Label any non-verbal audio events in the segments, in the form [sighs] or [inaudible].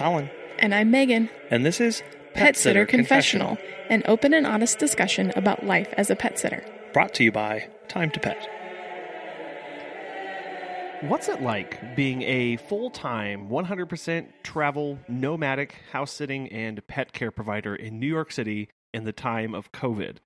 I'm Colin, And I'm Megan, and this is Pet Sitter Confessional, an open and honest discussion about life as a pet sitter. brought to you by Time to Pet. What's it like being a full time, 100% travel, nomadic house sitting and pet care provider in New York City in the time of COVID?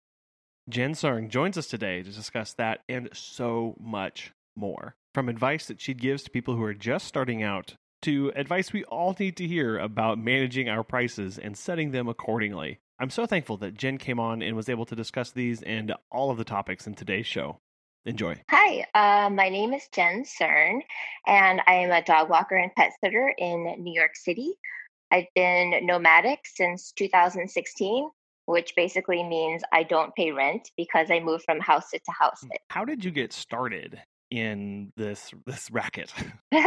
Jen Sung joins us today to discuss that and so much more. From advice that she gives to people who are just starting out to advice we all need to hear about managing our prices and setting them accordingly. I'm so thankful that Jen came on and was able to discuss these and all of the topics in today's show. Enjoy. Hi, uh, my name is Jen Cern, and I am a dog walker and pet sitter in New York City. I've been nomadic since 2016, which basically means I don't pay rent because I move from house sit to house sit. How did you get started in this this racket? [laughs] [laughs] uh,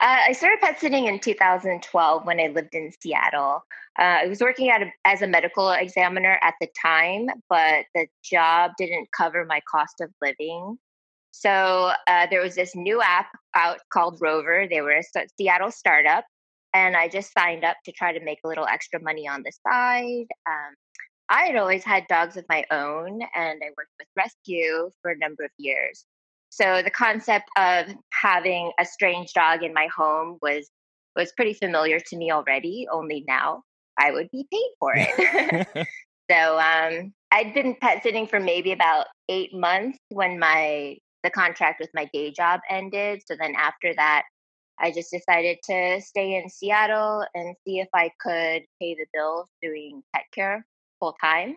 I started pet sitting in 2012 when I lived in Seattle. Uh, I was working a, as a medical examiner at the time, but the job didn't cover my cost of living. So uh, there was this new app out called Rover. They were a sta- Seattle startup, and I just signed up to try to make a little extra money on the side. Um, I had always had dogs of my own, and I worked with rescue for a number of years. So the concept of having a strange dog in my home was was pretty familiar to me already. Only now I would be paid for it. [laughs] [laughs] so um, I'd been pet sitting for maybe about eight months when my the contract with my day job ended. So then after that, I just decided to stay in Seattle and see if I could pay the bills doing pet care full time.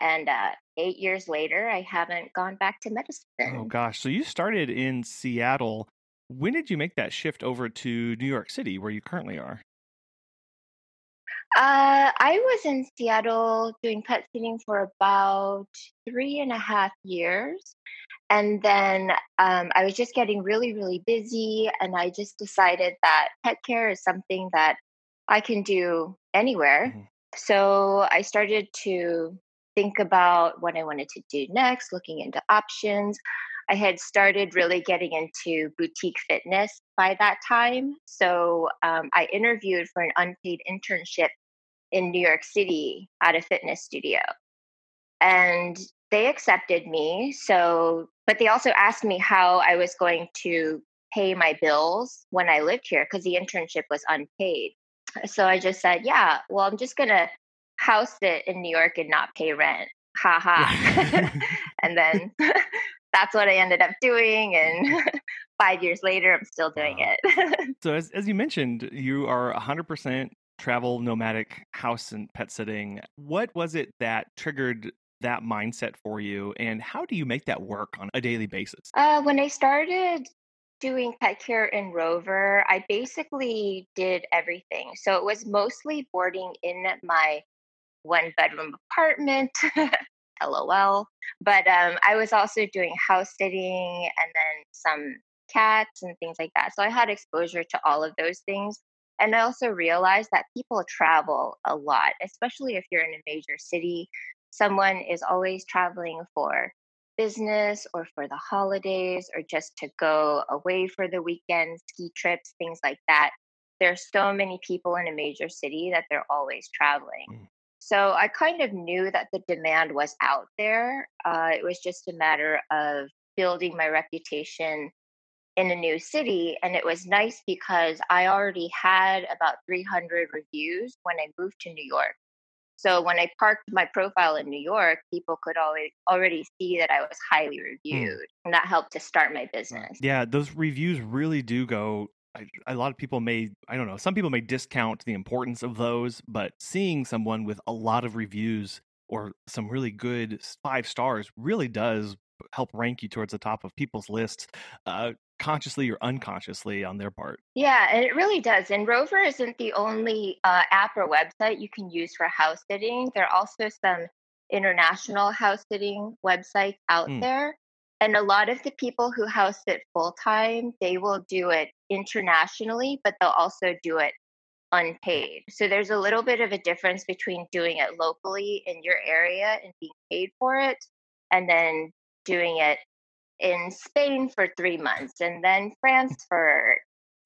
And uh, eight years later, I haven't gone back to medicine. oh gosh, so you started in Seattle. When did you make that shift over to New York City, where you currently are? Uh, I was in Seattle doing pet sitting for about three and a half years. And then um, I was just getting really, really busy. And I just decided that pet care is something that I can do anywhere. Mhm. So I started to think about what I wanted to do next, looking into options. I had started really getting into boutique fitness by that time. So um, I interviewed for an unpaid internship in New York City at a fitness studio. And they accepted me. So, but they also asked me how I was going to pay my bills when I lived here because the internship was unpaid. So I just said, yeah, well, I'm just going to house sit in New York and not pay rent. Ha ha. [laughs] [laughs] and then [laughs] that's what I ended up doing. And five years later, I'm still doing Wow. it. So, as, as you mentioned, you are 100% travel nomadic house and pet sitting. What was it that triggered that mindset for you, and how do you make that work on a daily basis? Uh, when I started doing pet care in Rover, I basically did everything. So it was mostly boarding in my one bedroom apartment. [laughs] LOL. But um, I was also doing house sitting and then some cats and things like that. So I had exposure to all of those things. And I also realized that people travel a lot, especially if you're in a major city. Someone is always traveling for business or for the holidays or just to go away for the weekend, ski trips, things like that. There's so many people in a major city that they're always traveling. Mm. So I kind of knew that the demand was out there. Uh, it was just a matter of building my reputation in a new city. And it was nice because I already had about 300 reviews when I moved to New York. So when I parked my profile in New York, people could always already see that I was highly reviewed, and that helped to start my business. Yeah, those reviews really do go. I, a lot of people may, I don't know, some people may discount the importance of those, but seeing someone with a lot of reviews or some really good five stars really does help rank you towards the top of people's lists, uh, consciously or unconsciously on their part. Yeah, and it really does. And Rover isn't the only uh, app or website you can use for house sitting. There are also some international house sitting websites out Mm. there. And a lot of the people who house sit full time, they will do it internationally, but they'll also do it unpaid. So there's a little bit of a difference between doing it locally in your area and being paid for it, and then doing it in Spain for three months and then France for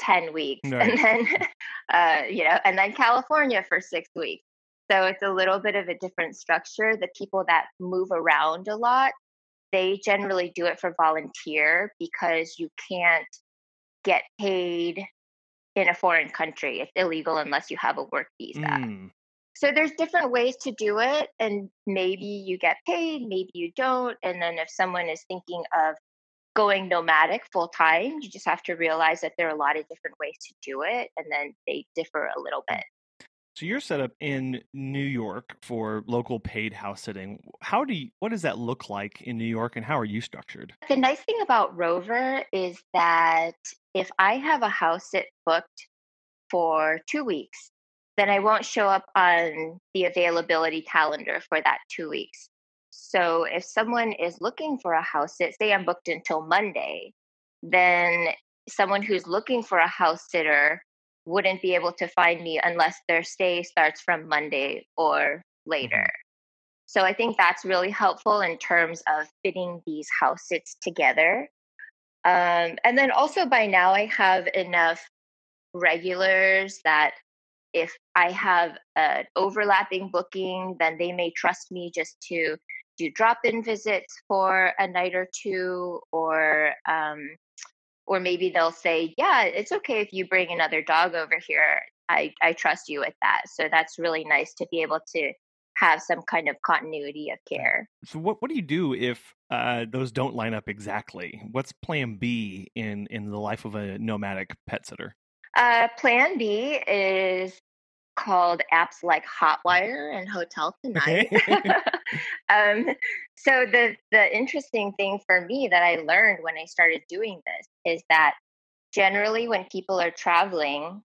10 weeks Right. and then [laughs] uh, you know and then california for six weeks so it's a little bit of a different structure the people that move around a lot they generally do it for volunteer because you can't get paid in a foreign country it's illegal unless you have a work visa Mm. so there's different ways to do it and maybe you get paid maybe you don't and then if someone is thinking of going nomadic full time you just have to realize that there are a lot of different ways to do it and then they differ a little bit So you're set up in New York for local paid house sitting. How do you, what does that look like in New York and how are you structured? the nice thing about rover is that if i have a house sit booked for two weeks then i won't show up on the availability calendar for that two weeks. So if someone is looking for a house sit say i'm booked until monday then someone who's looking for a house sitter wouldn't be able to find me unless their stay starts from monday or later. Mm-hmm. So I think that's really helpful in terms of fitting these house sits together. Um, and then also by now I have enough regulars that if I have an overlapping booking, then they may trust me just to do drop-in visits for a night or two, or um, or maybe they'll say, "Yeah, it's okay if you bring another dog over here. I I trust you with that." So that's really nice to be able to have some kind of continuity of care. So what what do you do if uh, those don't line up exactly? What's plan B in in the life of a nomadic pet sitter? Uh, plan B is called apps like Hotwire and Hotel Tonight. [laughs] [laughs] um, so the the interesting thing for me that I learned when I started doing this is that generally when people are traveling,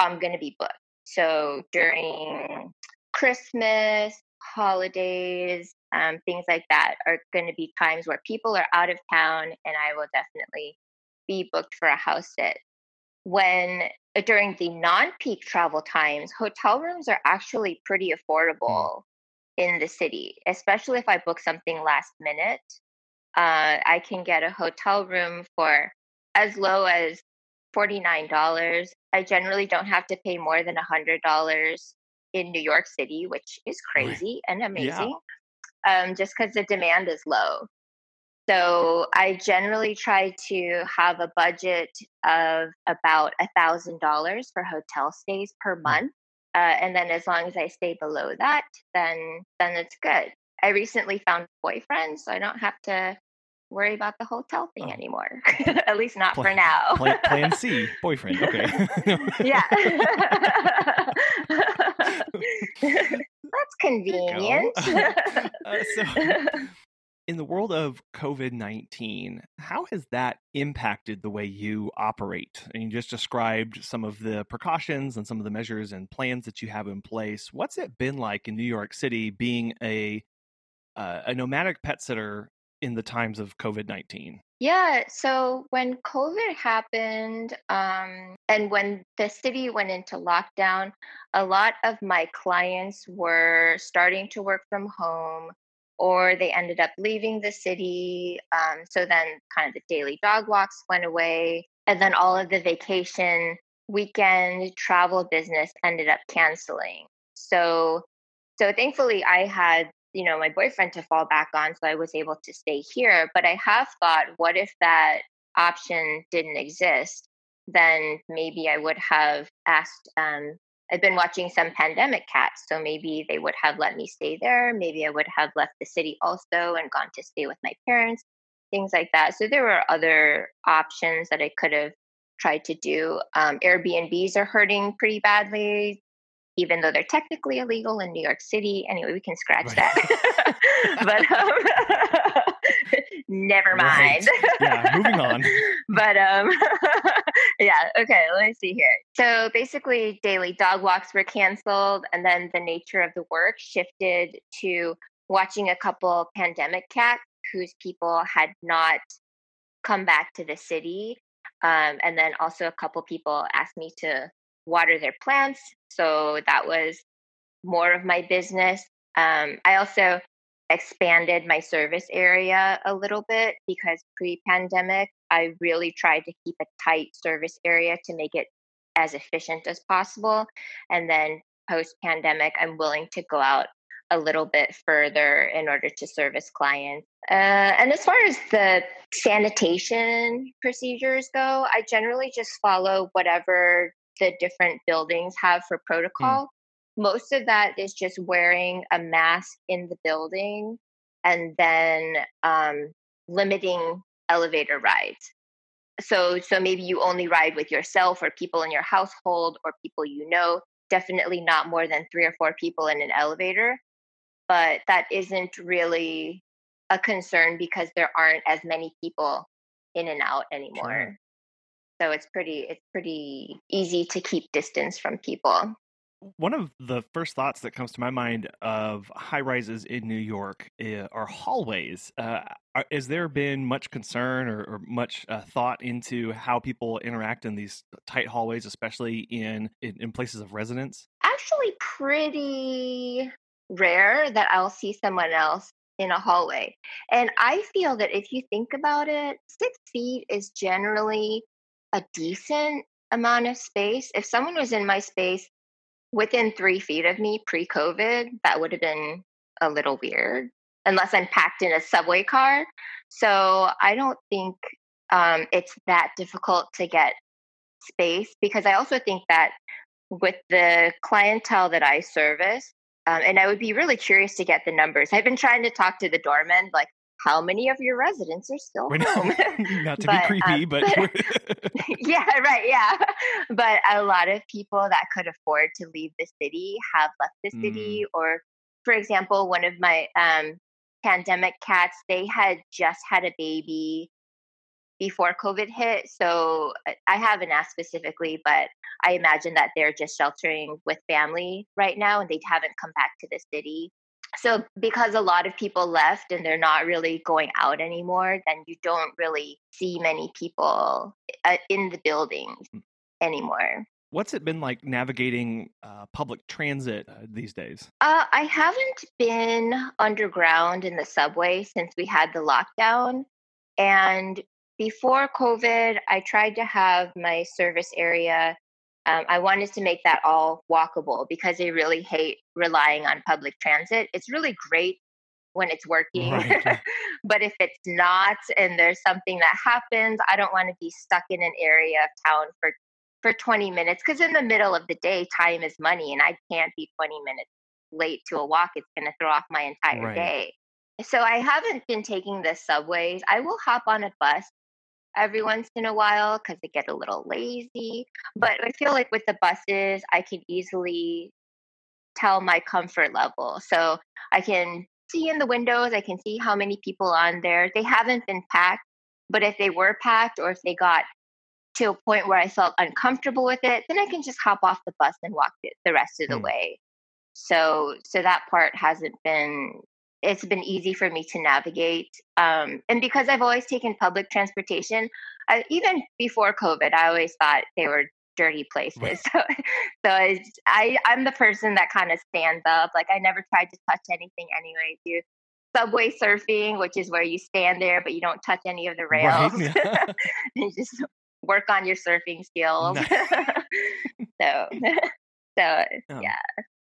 I'm going to be booked. So during Christmas, holidays, um, things like that are going to be times where people are out of town, and I will definitely be booked for a house sit. When uh, during the non-peak travel times, hotel rooms are actually pretty affordable in the city, especially if I book something last minute. Uh, I can get a hotel room for as low as $49. I generally don't have to pay more than $100 in New York City, which is crazy and Yeah. amazing, um, just because the demand is low. So I generally try to have a budget of about a thousand dollars for hotel stays per month, uh, and then as long as I stay below that, then then it's good. I recently found a boyfriend, so I don't have to worry about the hotel thing Oh. anymore. [laughs] At least not for now. Plan, plan C, [laughs] boyfriend. Okay. [laughs] yeah. [laughs] That's convenient. [laughs] Uh, so, [laughs] in the world of COVID 19, how has that impacted the way you operate? And you just described some of the precautions and some of the measures and plans that you have in place. What's it been like in New York City being a uh, a nomadic pet sitter in the times of COVID 19? Yeah, so when COVID happened, um, and when the city went into lockdown, a lot of my clients were starting to work from home, or they ended up leaving the city. Um, so then, kind of the daily dog walks went away, and then all of the vacation weekend travel business ended up canceling. So, so thankfully, I had you know my boyfriend to fall back on so i was able to stay here but i have thought what if that option didn't exist? Then maybe i would have asked um, i've been watching some pandemic cats so maybe they would have let me stay there maybe i would have left the city also and gone to stay with my parents things like that. So there were other options that i could have tried to do. Um, airbnbs are hurting pretty badly even though they're technically illegal in New York City. Anyway, we can scratch Right. that. [laughs] but um, [laughs] never Right. mind. [laughs] Yeah, moving on. but um, yeah, okay, let me see here. So basically, daily dog walks were canceled, and then the nature of the work shifted to watching a couple pandemic cats whose people had not come back to the city. Um, and then also a couple people asked me to water their plants. So that was more of my business. Um, I also expanded my service area a little bit because pre pandemic, I really tried to keep a tight service area to make it as efficient as possible. And then post pandemic, I'm willing to go out a little bit further in order to service clients. Uh, and as far as the sanitation procedures go, I generally just follow whatever the different buildings have for hmm. protocol. Mm. Most of that is just wearing a mask in the building and then um, limiting elevator rides. So, so maybe you only ride with yourself or people in your household or people you know. Definitely not more than three or four people in an elevator but that isn't really a concern because there aren't as many people in and out anymore. Sure. So it's pretty it's pretty easy to keep distance from people. One of the first thoughts that comes to my mind of high rises in New York eh, are hallways. Uh, has there been much concern or, or much uh, thought into how people interact in these tight hallways, especially in, in, in places of residence? Actually, pretty rare that I'll see someone else in a hallway. And I feel that if you think about it, six feet is generally a decent amount of space. If someone was in my space within three feet of me pre COVID, that would have been a little weird, unless I'm packed in a subway car. So I don't think um, it's that difficult to get space because I also think that with the clientele that I service, um, and I would be really curious to get the numbers. I've been trying to talk to the doorman, like, how many of your residents are still home? [laughs] Not to but, be creepy, um, but [laughs] [laughs] yeah, right, yeah. But a lot of people that could afford to leave the city have left the city. Mm. Or, for example, one of my um, pandemic cats, they had just had a baby before COVID hit. So uh, I haven't asked specifically, but I imagine that they're just sheltering with family right now and they haven't come back to the city. So, because a lot of people left and they're not really going out anymore, then you don't really see many people uh, in the buildings hmm. anymore. What's it been like navigating uh, public transit uh, these days? Uh, I haven't been underground in the subway since we had the lockdown. And before COVID, I tried to have my service area. Um, I wanted to make that all walkable because I really hate relying on public transit. It's really great when it's working, right. [laughs] but if it's not and there's something that happens, I don't want to be stuck in an area of town for for 20 minutes because in the middle of the day, time is money, and I can't be 20 minutes late to a walk. It's going to throw off my entire right. day. So I haven't been taking the subways. I will hop on a bus every once in a while because I get a little lazy. But I feel like with the buses, I can easily tell my comfort level. So I can see in the windows, I can see how many people on there. They haven't been packed, but if they were packed or if they got to a point where I felt uncomfortable with it, then I can just hop off the bus and walk it the rest of the mm. way. So so that part hasn't been it's been easy for me to navigate. Um, and because I've always taken public transportation, I, even before COVID, I always thought they were dirty places. Right. [laughs] So, so I, I'm the person that kind of stands up. Like I never tried to touch anything anyway. Do subway surfing, which is where you stand there, but you don't touch any of the rails. Right, yeah. [laughs] and just work on your surfing [laughs] skills. so, so um, yeah.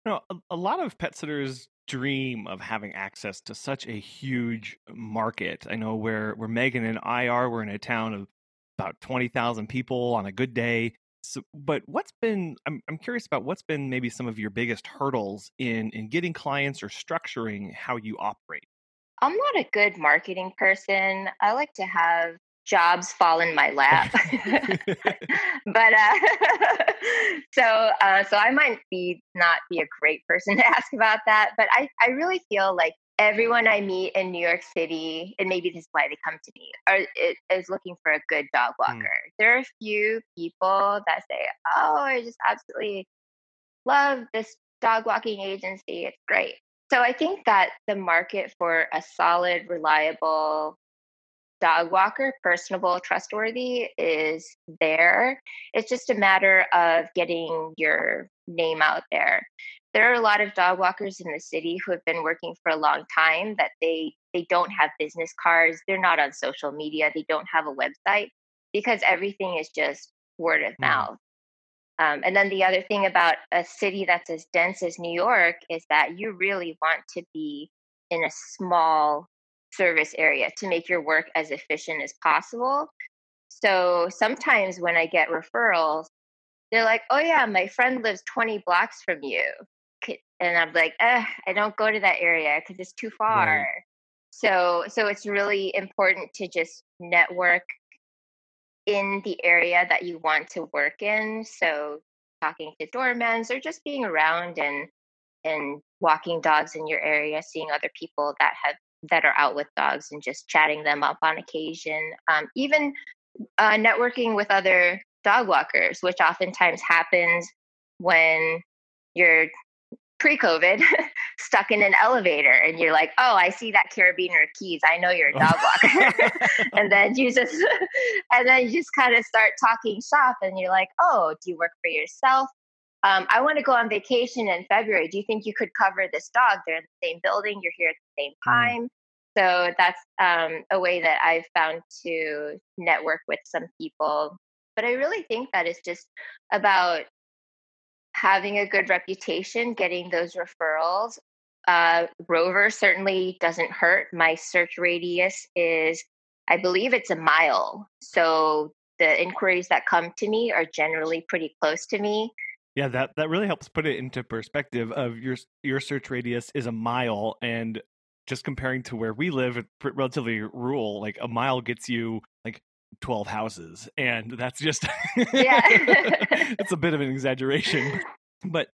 You know, a, a lot of pet sitters dream of having access to such a huge market. I know where where Megan and I are, we're in a town of about twenty thousand people on a good day. So, but what's been? I'm I'm curious about what's been maybe some of your biggest hurdles in in getting clients or structuring how you operate. I'm not a good marketing person. I like to have jobs fall in my lap. [laughs] but uh, [laughs] so uh, so I might be not be a great person [laughs] to ask about that. But I I really feel like everyone I meet in New York City, and maybe this is why they come to me, are is looking for a good dog hmm. walker. Mm. There are a few people that say, "Oh, I just absolutely love this dog walking agency. It's great." So I think that the market for a solid, reliable dog walker, personable, trustworthy, is there. It's just a matter of getting your name out there. There are a lot of dog walkers in the city who have been working for a long time that they they don't have business cards, they're not on social media, they don't have a website because everything is just word of Mm. mouth. Um, and then the other thing about a city that's as dense as New York is that you really want to be in a small service area to make your work as efficient as possible. So sometimes when I get referrals, they're like, "Oh yeah, my friend lives 20 blocks from you," and I'm like, "I don't go to that area because it's too far." So so it's really important to just network in the area that you want to work in. So talking to doormans or just being around and and walking dogs in your area, seeing other people that have that are out with dogs and just chatting them up on occasion. Um, even uh, networking with other dog walkers, which oftentimes happens when you're pre-COVID [laughs] stuck in an elevator and you're like, oh, I see that carabiner keys. I know you're a dog walker. [laughs] [laughs] and then you just and then you just kind of start talking shop and you're like, oh, do you work for yourself? Um, I want to go on vacation in February. Do you think you could cover this dog? They're in the same building. You're here at the same time. So that's um, a way that I've found to network with some people. But I really think that it's just about having a good reputation, getting those referrals. Uh, Rover certainly doesn't hurt. My search radius is, I believe it's a mile. So the inquiries that come to me are generally pretty close to me. Yeah, that that really helps put it into perspective. Of your your search radius is a mile, and just comparing to where we live, relatively rural. Like a mile gets you like twelve houses, and that's just Yeah. [laughs] it's a bit of an exaggeration, but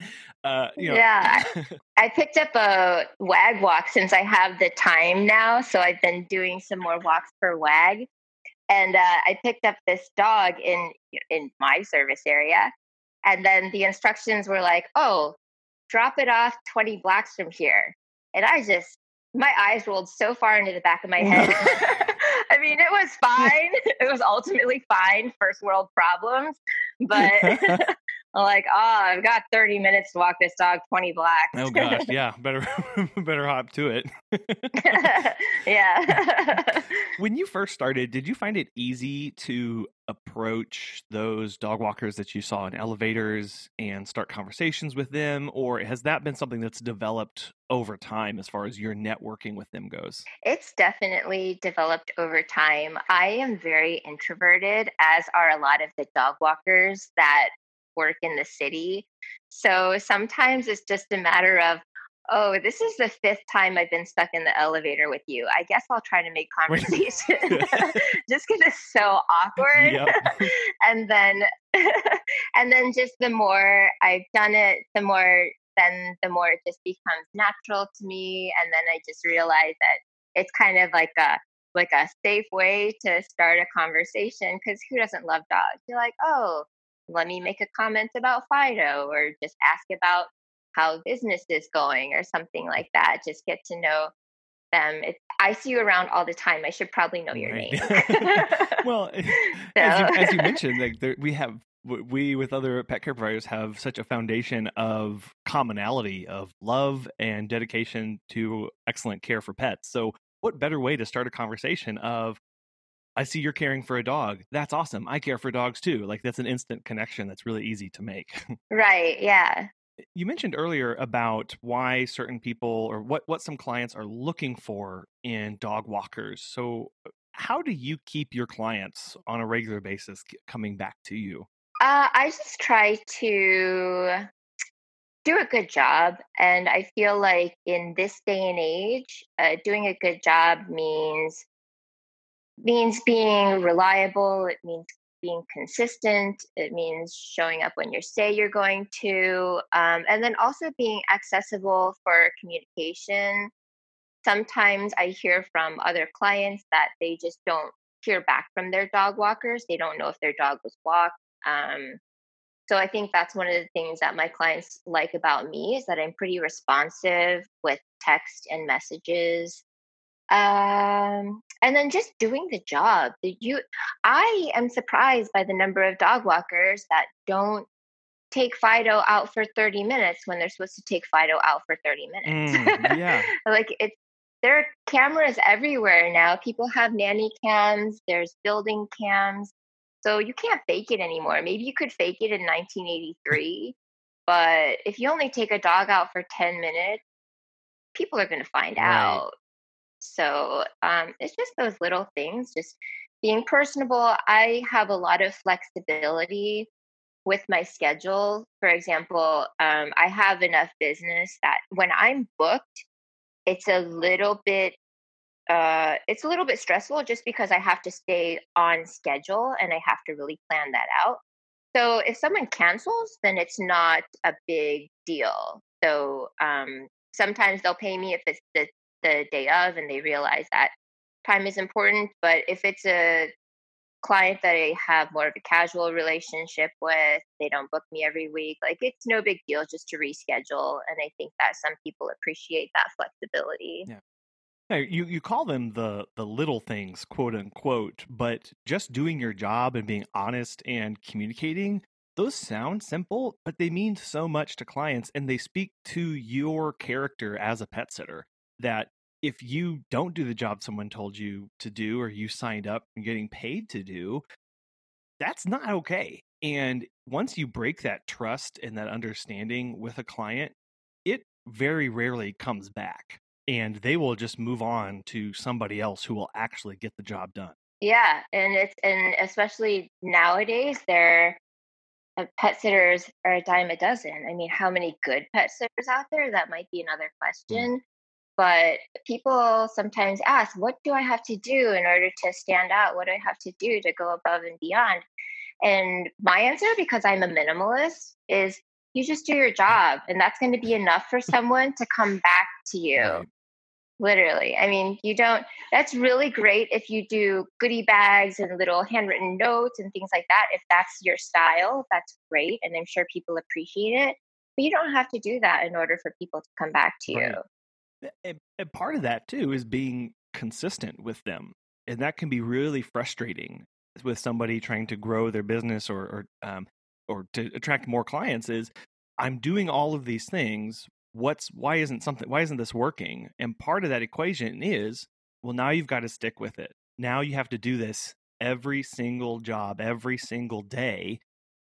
uh, you know, Yeah. [laughs] I picked up a WAG walk since I have the time now. So I've been doing some more walks for WAG. And uh, I picked up this dog in in my service area. And then the instructions were like, oh, drop it off 20 blocks from here. And I just, my eyes rolled so far into the back of my head. [laughs] [laughs] I mean, it was fine. It was ultimately fine, first world problems. But [laughs] Like, oh, I've got 30 minutes to walk this dog 20 blocks. oh gosh, yeah, [laughs] better [laughs] better hop to it. [laughs] yeah. when you first started, did you find it easy to approach those dog walkers that you saw in elevators and start conversations with them? Or has that been something that's developed over time as far as your networking with them goes? it's definitely developed over time. I am very introverted, as are a lot of the dog walkers that work in the city. So sometimes it's just a matter of, oh, this is the fifth time I've been stuck in the elevator with you. I guess I'll try to make [laughs] conversation [laughs] [laughs] just because it's so awkward. Yep. and then, and then just the more I've done it, the more then the more it just becomes natural to me. And then I just realize that it's kind of like a like a safe way to start a conversation because who doesn't love dogs? You're like, oh, let me make a comment about Fido or just ask about how business is going or something like that. Just get to know them. It, I see you around all the time. I should probably know your Right. name. [laughs] well, [laughs] [laughs] as, you, as you mentioned, like there, we have we with other pet care providers have such a foundation of commonality of love and dedication to excellent care for pets. So, what better way to start a conversation of I see you're caring for a dog. That's awesome. I care for dogs too. Like that's an instant connection that's really easy to make. [laughs] right. Yeah. you mentioned earlier about why certain people or what what some clients are looking for in dog walkers. So how do you keep your clients on a regular basis coming back to you? Uh, I just try to do a good job. And I feel like in this day and age, uh, doing a good job means means being reliable. It means being consistent. It means showing up when you say you're going to, um, and then also being accessible for communication. Sometimes I hear from other clients that they just don't hear back from their dog walkers. They don't know if their dog was walked. Um, so I think that's one of the things that my clients like about me is that I'm pretty responsive with text and messages. Um, and then just doing the job. The you I am surprised by the number of dog walkers that don't take Fido out for 30 minutes when they're supposed to take Fido out for 30 minutes. Mm, yeah. [laughs] like it's there are cameras everywhere now. People have nanny cams, there's building cams. So you can't fake it anymore. Maybe you could fake it in 1983, but if you only take a dog out for 10 minutes, people are going to find Right. out. So um, it's just those little things, just being personable. I have a lot of flexibility with my schedule. For example, um, I have enough business that when I'm booked, it's a little bit uh, it's a little bit stressful just because I have to stay on schedule and I have to really plan that out. So if someone cancels, then it's not a big deal. So um, sometimes they'll pay me if it's the, the day of and they realize that time is important. But if it's a client that I have more of a casual relationship with, they don't book me every week, like it's no big deal just to reschedule. And I think that some people appreciate that flexibility. Yeah. No, you you call them the the little things, quote unquote, but just doing your job and being honest and communicating, those sound simple, but they mean so much to clients and they speak to your character as a pet sitter that if you don't do the job someone told you to do or you signed up and getting paid to do, that's not okay. And once you break that trust and that understanding with a client, it very rarely comes back and they will just move on to somebody else who will actually get the job done. Yeah, and it's and especially nowadays, there uh, pet sitters are a dime a dozen. I mean, how many good pet sitters out there? That might be another question. But people sometimes ask, what do I have to do in order to stand out? What do I have to do to go above and beyond? And my answer, because I'm a minimalist, is you just do your job, and that's going to be enough for someone to come back to you. Literally. I mean, you don't, that's really great if you do goodie bags and little handwritten notes and things like that. If that's your style, that's great. And I'm sure people appreciate it. But you don't have to do that in order for people to come back to you. Right. And, and part of that too is being consistent with them. And that can be really frustrating with somebody trying to grow their business or or um, or to attract more clients is I'm doing all of these things. What's why isn't something why isn't this working? And part of that equation is well now you've got to stick with it. Now you have to do this every single job every single day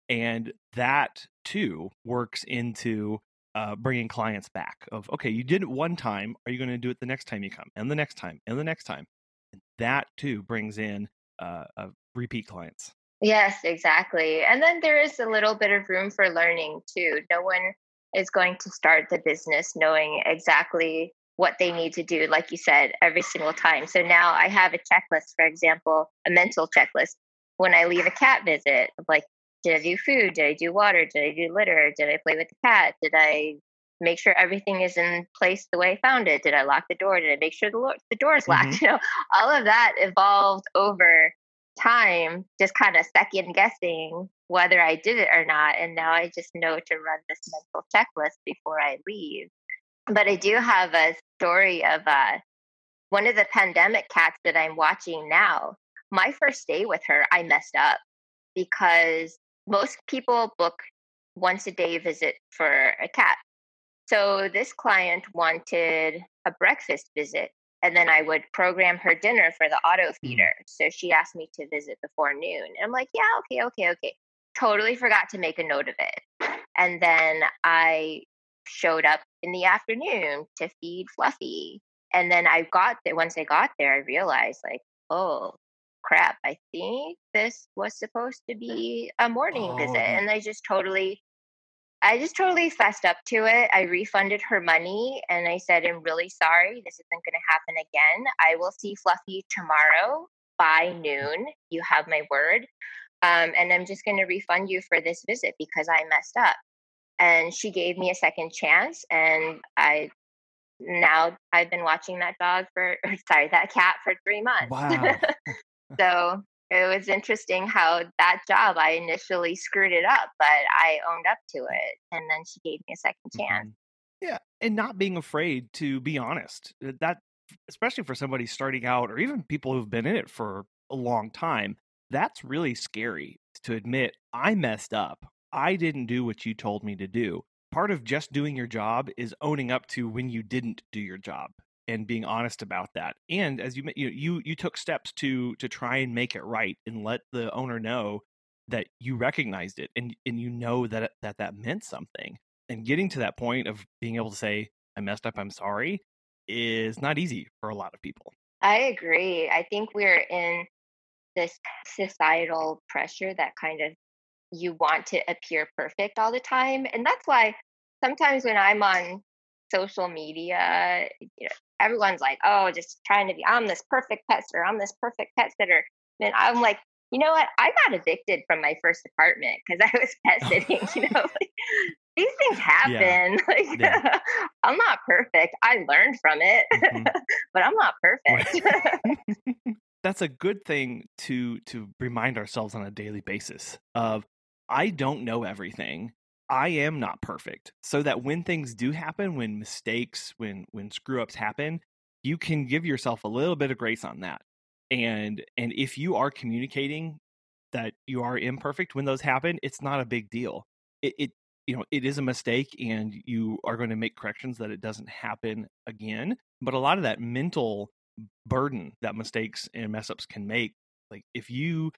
and that too works into uh, bringing clients back of okay you did it one time are you going to do it the next time you come and the next time and the next time and that too brings in uh, uh, repeat clients Yes, exactly. And then there is a little bit of room for learning too. No one is going to start the business knowing exactly what they need to do, like you said, every single time. So now I have a checklist, for example, a mental checklist. When I leave a cat visit, like, did I do food? Did I do water? Did I do litter? Did I play with the cat? Did I make sure everything is in place the way I found it? Did I lock the door? Did I make sure the, lo- the door is locked? [laughs] You know, all of that evolved over time, just kind of second guessing whether I did it or not. And now I just know to run this mental checklist before I leave. But I do have a story of uh, one of the pandemic cats that I'm watching now. My first day with her, I messed up because most people book once a day visit for a cat. So this client wanted a breakfast visit and then I would program her dinner for the auto mm-hmm. feeder. So she asked me to visit before noon. And I'm like, yeah, okay, okay, okay. Totally forgot to make a note of it. And then I showed up in the afternoon to feed Fluffy. And then I got there. Once I got there, I realized, like, oh, crap, I think this was supposed to be a morning visit. Oh. And I just totally I just totally fessed up to it. I refunded her money and I said, I'm really sorry. This isn't going to happen again. I will see Fluffy tomorrow by noon. You have my word. Um, and I'm just going to refund you for this visit because I messed up. And she gave me a second chance. And I now I've been watching that dog for, [laughs] sorry, that cat for three months. Wow. [laughs] [laughs] so it was interesting how that job I initially screwed it up, but I owned up to it, and then she gave me a second chance. Mhm. Yeah, and not being afraid to be honest. Uh, That especially for somebody starting out or even people who've been in it for a long time, that's really scary to admit I messed up. I didn't do what you told me to do. Part of just doing your job is owning up to when you didn't do your job and being honest about that. And as you you you, you took steps to to try and make it right and let the owner know that you recognized it and and you know that that that meant something. And getting to that point of being able to say I messed up, I'm sorry is not easy for a lot of people. I agree. I think we're in this societal pressure that kind of you want to appear perfect all the time. And that's why sometimes when I'm on social media, you know, everyone's like, oh, just trying to be, I'm this perfect pet sitter, I'm this perfect pet sitter. And I'm like, you know what? I got evicted from my first apartment because I was [laughs] pet [laughs] sitting. you know, like, these things happen. Yeah. [laughs] Like, yeah. I'm not perfect. I learned from it, mm-hmm. but I'm not perfect. Right. That's a good thing to to remind ourselves on a daily basis. Of I don't know everything. I am not perfect. So that when things do happen, when mistakes, when when screw ups happen, you can give yourself a little bit of grace on that. And and if you are communicating that you are imperfect when those happen, it's not a big deal. It, it you know, it is a mistake and you are going to make corrections that it doesn't happen again. But a lot of that mental burden that mistakes and mess ups can make, like if you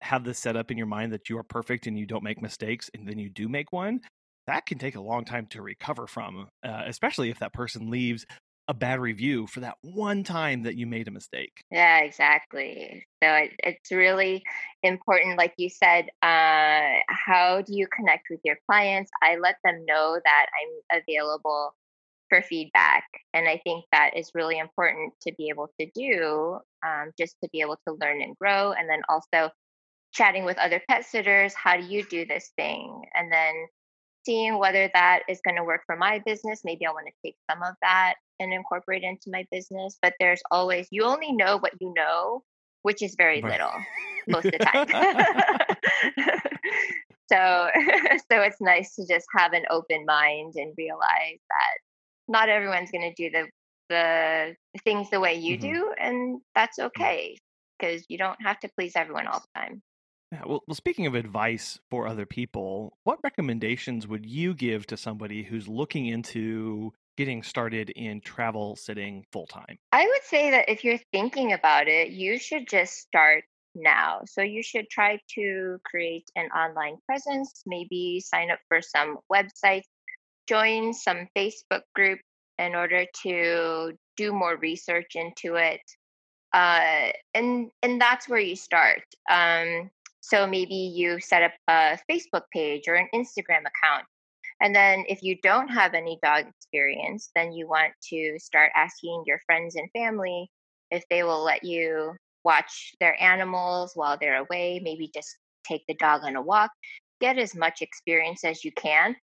have this set up in your mind that you are perfect and you don't make mistakes and then you do make one that can take a long time to recover from uh, especially if that person leaves a bad review for that one time that you made a mistake. Yeah exactly. So it, it's really important like you said uh, how do you connect with your clients? I let them know that i'm available for feedback and i think that is really important to be able to do um, just to be able to learn and grow and then also chatting with other pet sitters how do you do this thing and then seeing whether that is going to work for my business maybe i want to take some of that and incorporate into my business but there's always you only know what you know which is very right. little most of the time [laughs] [laughs] so [laughs] so it's nice to just have an open mind and realize that not everyone's going to do the the things the way you mm-hmm. do and that's okay because you don't have to please everyone all the time yeah, well, well, speaking of advice for other people, what recommendations would you give to somebody who's looking into getting started in travel sitting full time? I would say that if you're thinking about it, you should just start now. So you should try to create an online presence, maybe sign up for some websites, join some Facebook groups in order to do more research into it. Uh, and and that's where you start. Um, so maybe you set up a Facebook page or an Instagram account. And then if you don't have any dog experience, then you want to start asking your friends and family if they will let you watch their animals while they're away, maybe just take the dog on a walk, get as much experience as you can,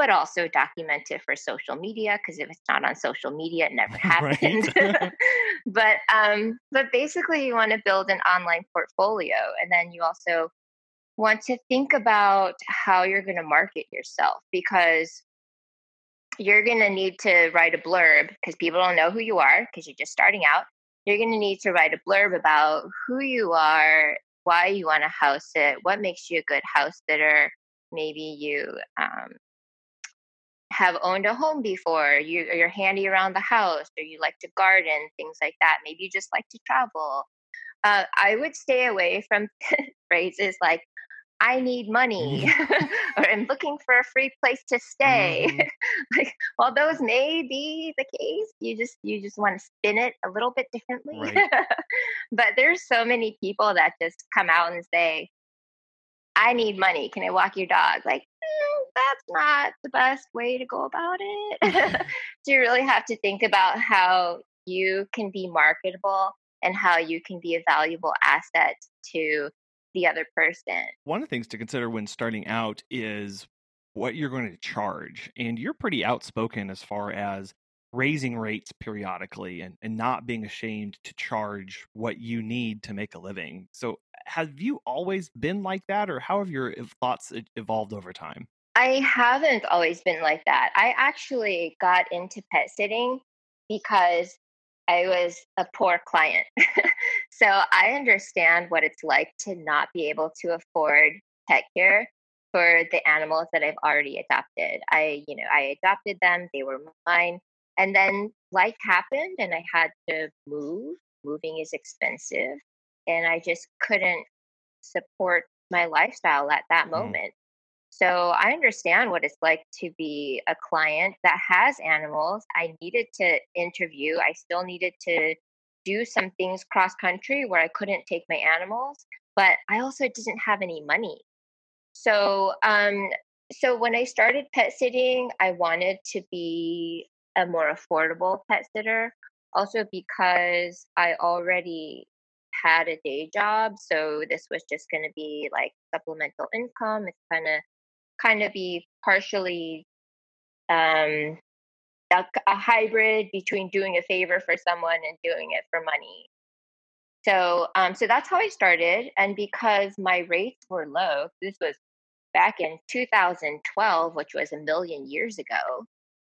but also document it for social media because if it's not on social media, it never [laughs] happened. [laughs] but um, but basically, you want to build an online portfolio, and then you also want to think about how you're going to market yourself because you're going to need to write a blurb because people don't know who you are because you're just starting out. You're going to need to write a blurb about who you are, why you want to house it, what makes you a good house sitter. Maybe you um, have owned a home before, you, you're handy around the house, or you like to garden, things like that. Maybe you just like to travel. Uh, I would stay away from [laughs] phrases like, I need money mm-hmm. [laughs] or I'm looking for a free place to stay. Mm-hmm. [laughs] like while those may be the case, you just you just want to spin it a little bit differently. Right. but there's so many people that just come out and say, I need money. Can I walk your dog? Like, mm, that's not the best way to go about it. Mm-hmm. [laughs] so you really have to think about how you can be marketable and how you can be a valuable asset to the other person. One of the things to consider when starting out is what you're going to charge. And you're pretty outspoken as far as raising rates periodically and, and not being ashamed to charge what you need to make a living. So, have you always been like that, or how have your thoughts evolved over time? I haven't always been like that. I actually got into pet sitting because I was a poor client. [laughs] so I understand what it's like to not be able to afford pet care for the animals that I've already adopted. I, you know, I adopted them, they were mine. And then life happened and I had to move. Moving is expensive. And I just couldn't support my lifestyle at that Mm. moment. So I understand what it's like to be a client that has animals. I needed to interview, I still needed to do some things cross country where I couldn't take my animals, but I also didn't have any money. So, um, so when I started pet sitting, I wanted to be a more affordable pet sitter. Also because I already had a day job, so this was just going to be like supplemental income. It's kind of kind of be partially um, a, a hybrid between doing a favor for someone and doing it for money. So, um, so that's how I started, and because my rates were low, this was back in 2012, which was a million years ago.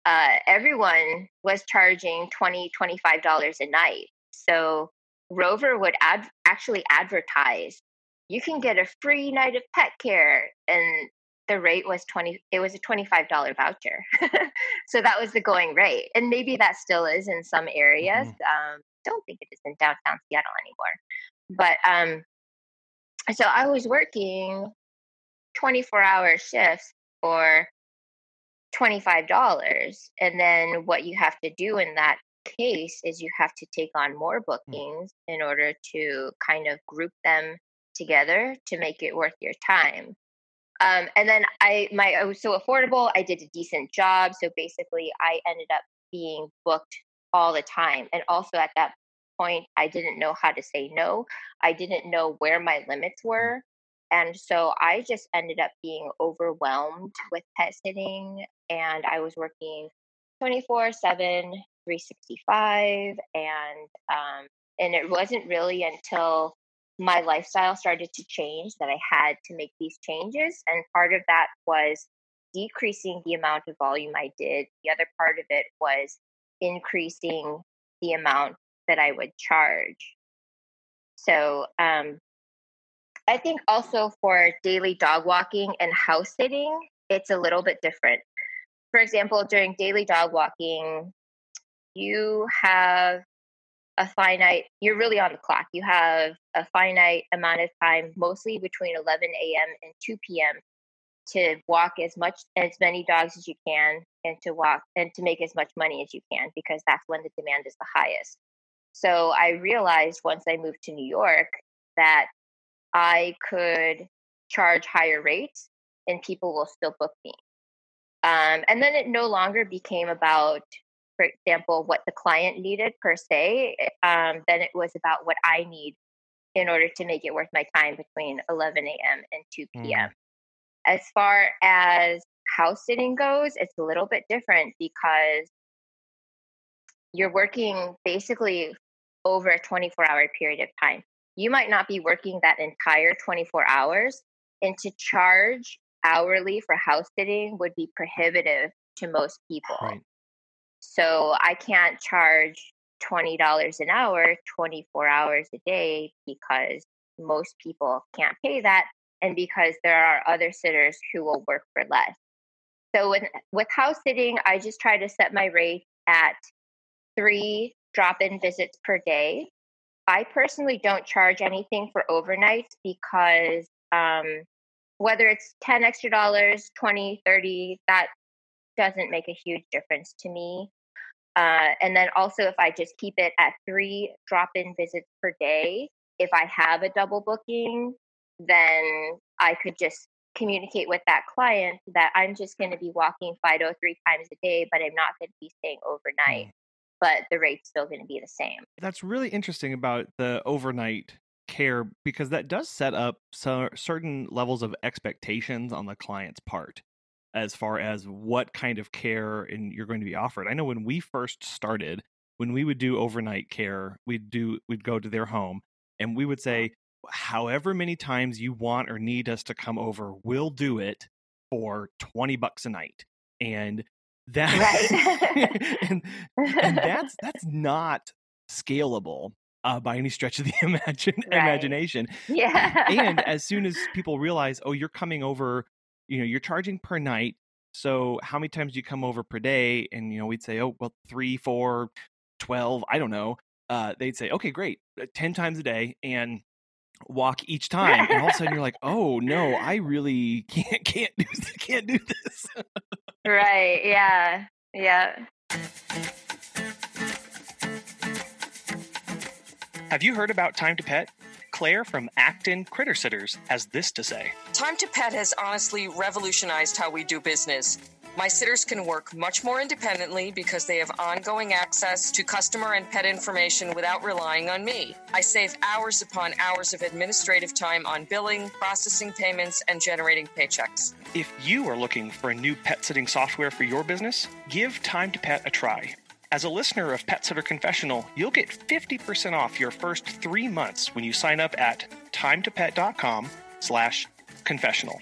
Uh, everyone was charging $20, $25 a night. So Rover would ad- actually advertise, you can get a free night of pet care. And the rate was 20, it was a $25 voucher. [laughs] so that was the going rate. And maybe that still is in some areas. Um, don't think it is in downtown Seattle anymore. But um, so I was working 24 hour shifts for $25. And then what you have to do in that case is you have to take on more bookings in order to kind of group them together to make it worth your time. Um, and then I my I was so affordable. I did a decent job, so basically I ended up being booked all the time. And also at that point, I didn't know how to say no. I didn't know where my limits were. And so I just ended up being overwhelmed with pet sitting. And I was working 24 7, 365. And, um, and it wasn't really until my lifestyle started to change that I had to make these changes. And part of that was decreasing the amount of volume I did. The other part of it was increasing the amount that I would charge. So um, I think also for daily dog walking and house sitting, it's a little bit different. For example, during daily dog walking, you have a finite, you're really on the clock. You have a finite amount of time, mostly between 11 a.m. and 2 p.m., to walk as much, as many dogs as you can, and to walk and to make as much money as you can, because that's when the demand is the highest. So I realized once I moved to New York that I could charge higher rates and people will still book me. Um, and then it no longer became about, for example, what the client needed per se. Um, then it was about what I need in order to make it worth my time between 11 a.m. and 2 p.m. Mm. As far as house sitting goes, it's a little bit different because you're working basically over a 24 hour period of time. You might not be working that entire 24 hours, and to charge hourly for house sitting would be prohibitive to most people. Right. So I can't charge $20 an hour, 24 hours a day, because most people can't pay that, and because there are other sitters who will work for less. So with, with house sitting, I just try to set my rate at three drop in visits per day. I personally don't charge anything for overnights because um, whether it's 10 extra dollars, 20, 30, that doesn't make a huge difference to me. Uh, and then also, if I just keep it at three drop in visits per day, if I have a double booking, then I could just communicate with that client that I'm just going to be walking Fido three times a day, but I'm not going to be staying overnight. But the rate's still going to be the same. That's really interesting about the overnight care because that does set up so, certain levels of expectations on the client's part as far as what kind of care and you're going to be offered. I know when we first started, when we would do overnight care, we'd do we'd go to their home and we would uh-huh. say however many times you want or need us to come over, we'll do it for 20 bucks a night. And that Right. [laughs] and, and [laughs] that's that's not scalable uh, by any stretch of the [laughs] imagine, Right. imagination. yeah. And as soon as people realize, oh, you're coming over, you know, you're charging per night, So how many times do you come over per day? And you know, we'd say, oh, well, three, four, 12, I don't know. Uh, they'd say, okay, great, uh, 10 times a day and walk each [laughs] time. And all of a sudden you're like, oh no, I really [laughs] can't, can't do, [laughs] can't do this. right. Yeah. Yeah. Have you heard about Time to Pet? Claire from Acton Critter Sitters has this to say. Time to Pet has honestly revolutionized how we do business. My sitters can work much more independently because they have ongoing access to customer and pet information without relying on me. I save hours upon hours of administrative time on billing, processing payments, and generating paychecks. If you are looking for a new pet sitting software for your business, give Time to Pet a try. As a listener of Pet Sitter Confessional, you'll get 50% off your first three months when you sign up at timetopet.com slash confessional.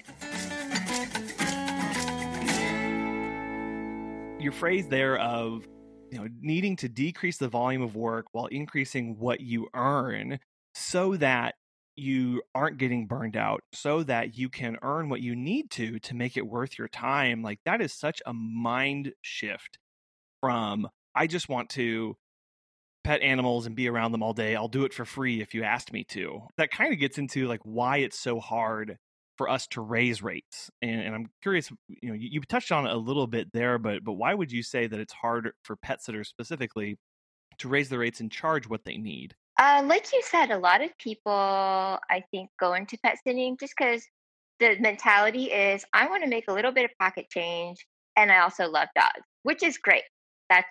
Your phrase there of you know needing to decrease the volume of work while increasing what you earn so that you aren't getting burned out so that you can earn what you need to to make it worth your time like that is such a mind shift from I just want to pet animals and be around them all day. I'll do it for free if you asked me to. That kind of gets into like why it's so hard for us to raise rates. And, and I'm curious, you know, you, you, touched on it a little bit there, but but why would you say that it's hard for pet sitters specifically to raise the rates and charge what they need? Uh, like you said, a lot of people I think go into pet sitting just because the mentality is I want to make a little bit of pocket change and I also love dogs, which is great. That's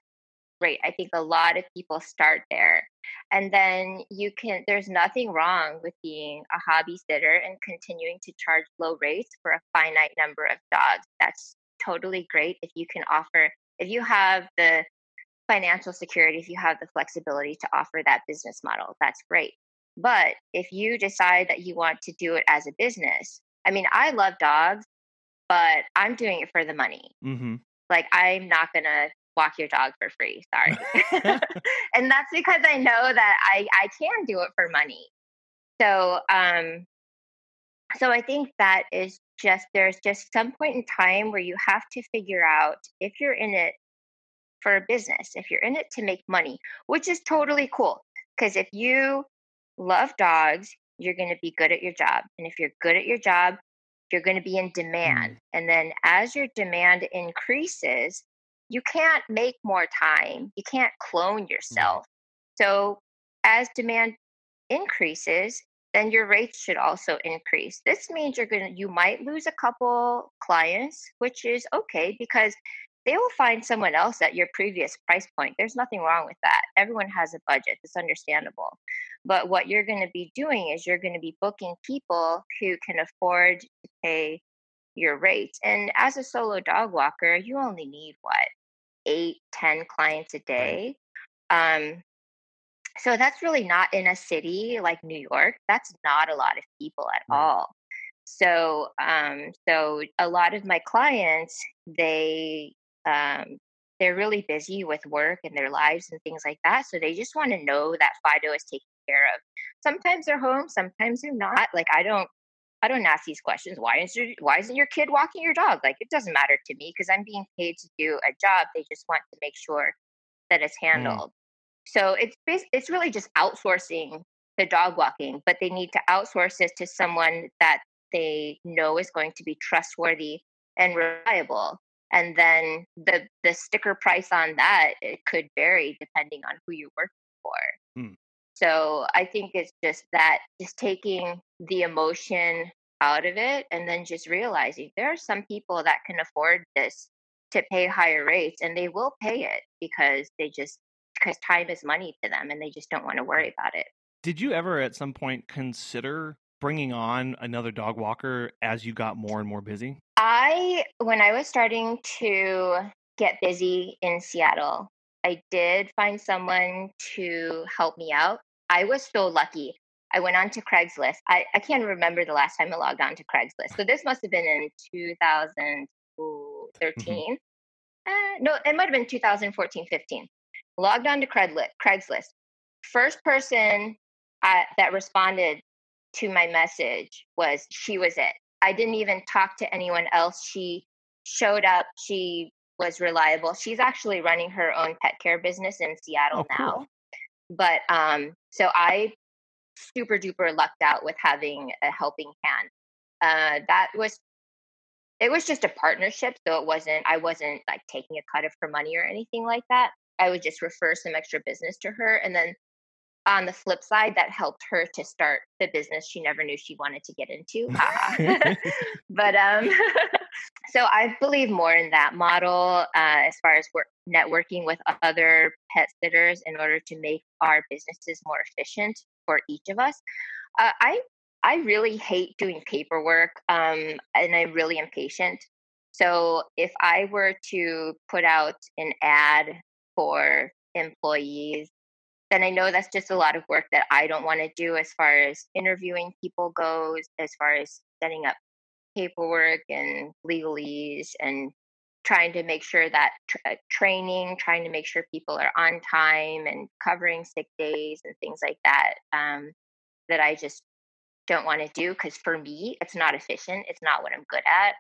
great. I think a lot of people start there. And then you can, there's nothing wrong with being a hobby sitter and continuing to charge low rates for a finite number of dogs. That's totally great if you can offer, if you have the financial security, if you have the flexibility to offer that business model, that's great. But if you decide that you want to do it as a business, I mean, I love dogs, but I'm doing it for the money. Mm-hmm. Like, I'm not going to walk your dog for free. Sorry. [laughs] [laughs] and that's because I know that I, I can do it for money. So, um, so I think that is just, there's just some point in time where you have to figure out if you're in it for a business, if you're in it to make money, which is totally cool. Because if you love dogs, you're going to be good at your job. And if you're good at your job, you're going to be in demand. Mm. And then as your demand increases, you can't make more time. You can't clone mm-hmm. yourself. So as demand increases, then your rates should also increase. This means you're going to you might lose a couple clients, which is okay because they will find someone else at your previous price point. There's nothing wrong with that. Everyone has a budget. It's understandable. But what you're going to be doing is you're going to be booking people who can afford to pay your rates. And as a solo dog walker, you only need what? Eight, ten clients a day. Um, so that's really not in a city like New York. That's not a lot of people at right. all. So, um, so a lot of my clients, they um, they're really busy with work and their lives and things like that. So they just want to know that Fido is taken care of. Sometimes they're home, sometimes they're not. Like I don't I don't ask these questions. Why is your why isn't your kid walking your dog? Like it doesn't matter to me because I'm being paid to do a job. They just want to make sure that it's mm. handled. Mm. So it's it's really just outsourcing the dog walking, but they need to outsource this to someone that they know is going to be trustworthy and reliable. And then the the sticker price on that it could vary depending on who you're working for. Mm. So I think it's just that, just taking the emotion out of it and then just realizing there are some people that can afford this to pay higher rates and they will pay it because they just, because time is money to them and they just don't want to worry about it. Did you ever at some point consider bringing on another dog walker as you got more and more busy? I, when I was starting to get busy in Seattle, I did find someone to help me out. I was so lucky. I went on to Craigslist. I, I can't remember the last time I logged on to Craigslist. So this must have been in 2013. Mm-hmm. Uh, no, it might have been 2014, 15. Logged on to Craigslist. First person uh, that responded to my message was she was it. I didn't even talk to anyone else. She showed up. She was reliable. She's actually running her own pet care business in Seattle Oh, now. cool. But um, so I super duper lucked out with having a helping hand. Uh, that was it was just a partnership, so it wasn't I wasn't like taking a cut of her money or anything like that. I would just refer some extra business to her, and then on the flip side, that helped her to start the business she never knew she wanted to get into. [laughs] [laughs] But um, [laughs] so I believe more in that model uh, as far as work, networking with other pet sitters in order to make our businesses more efficient for each of us. Uh, I I really hate doing paperwork, um, and I'm really impatient. So if I were to put out an ad for employees, then I know that's just a lot of work that I don't want to do as far as interviewing people goes, as far as setting up paperwork and legalese and trying to make sure that tr- uh, training, trying to make sure people are on time and covering sick days and things like that, um, that I just don't want to do because for me, it's not efficient. It's not what I'm good at.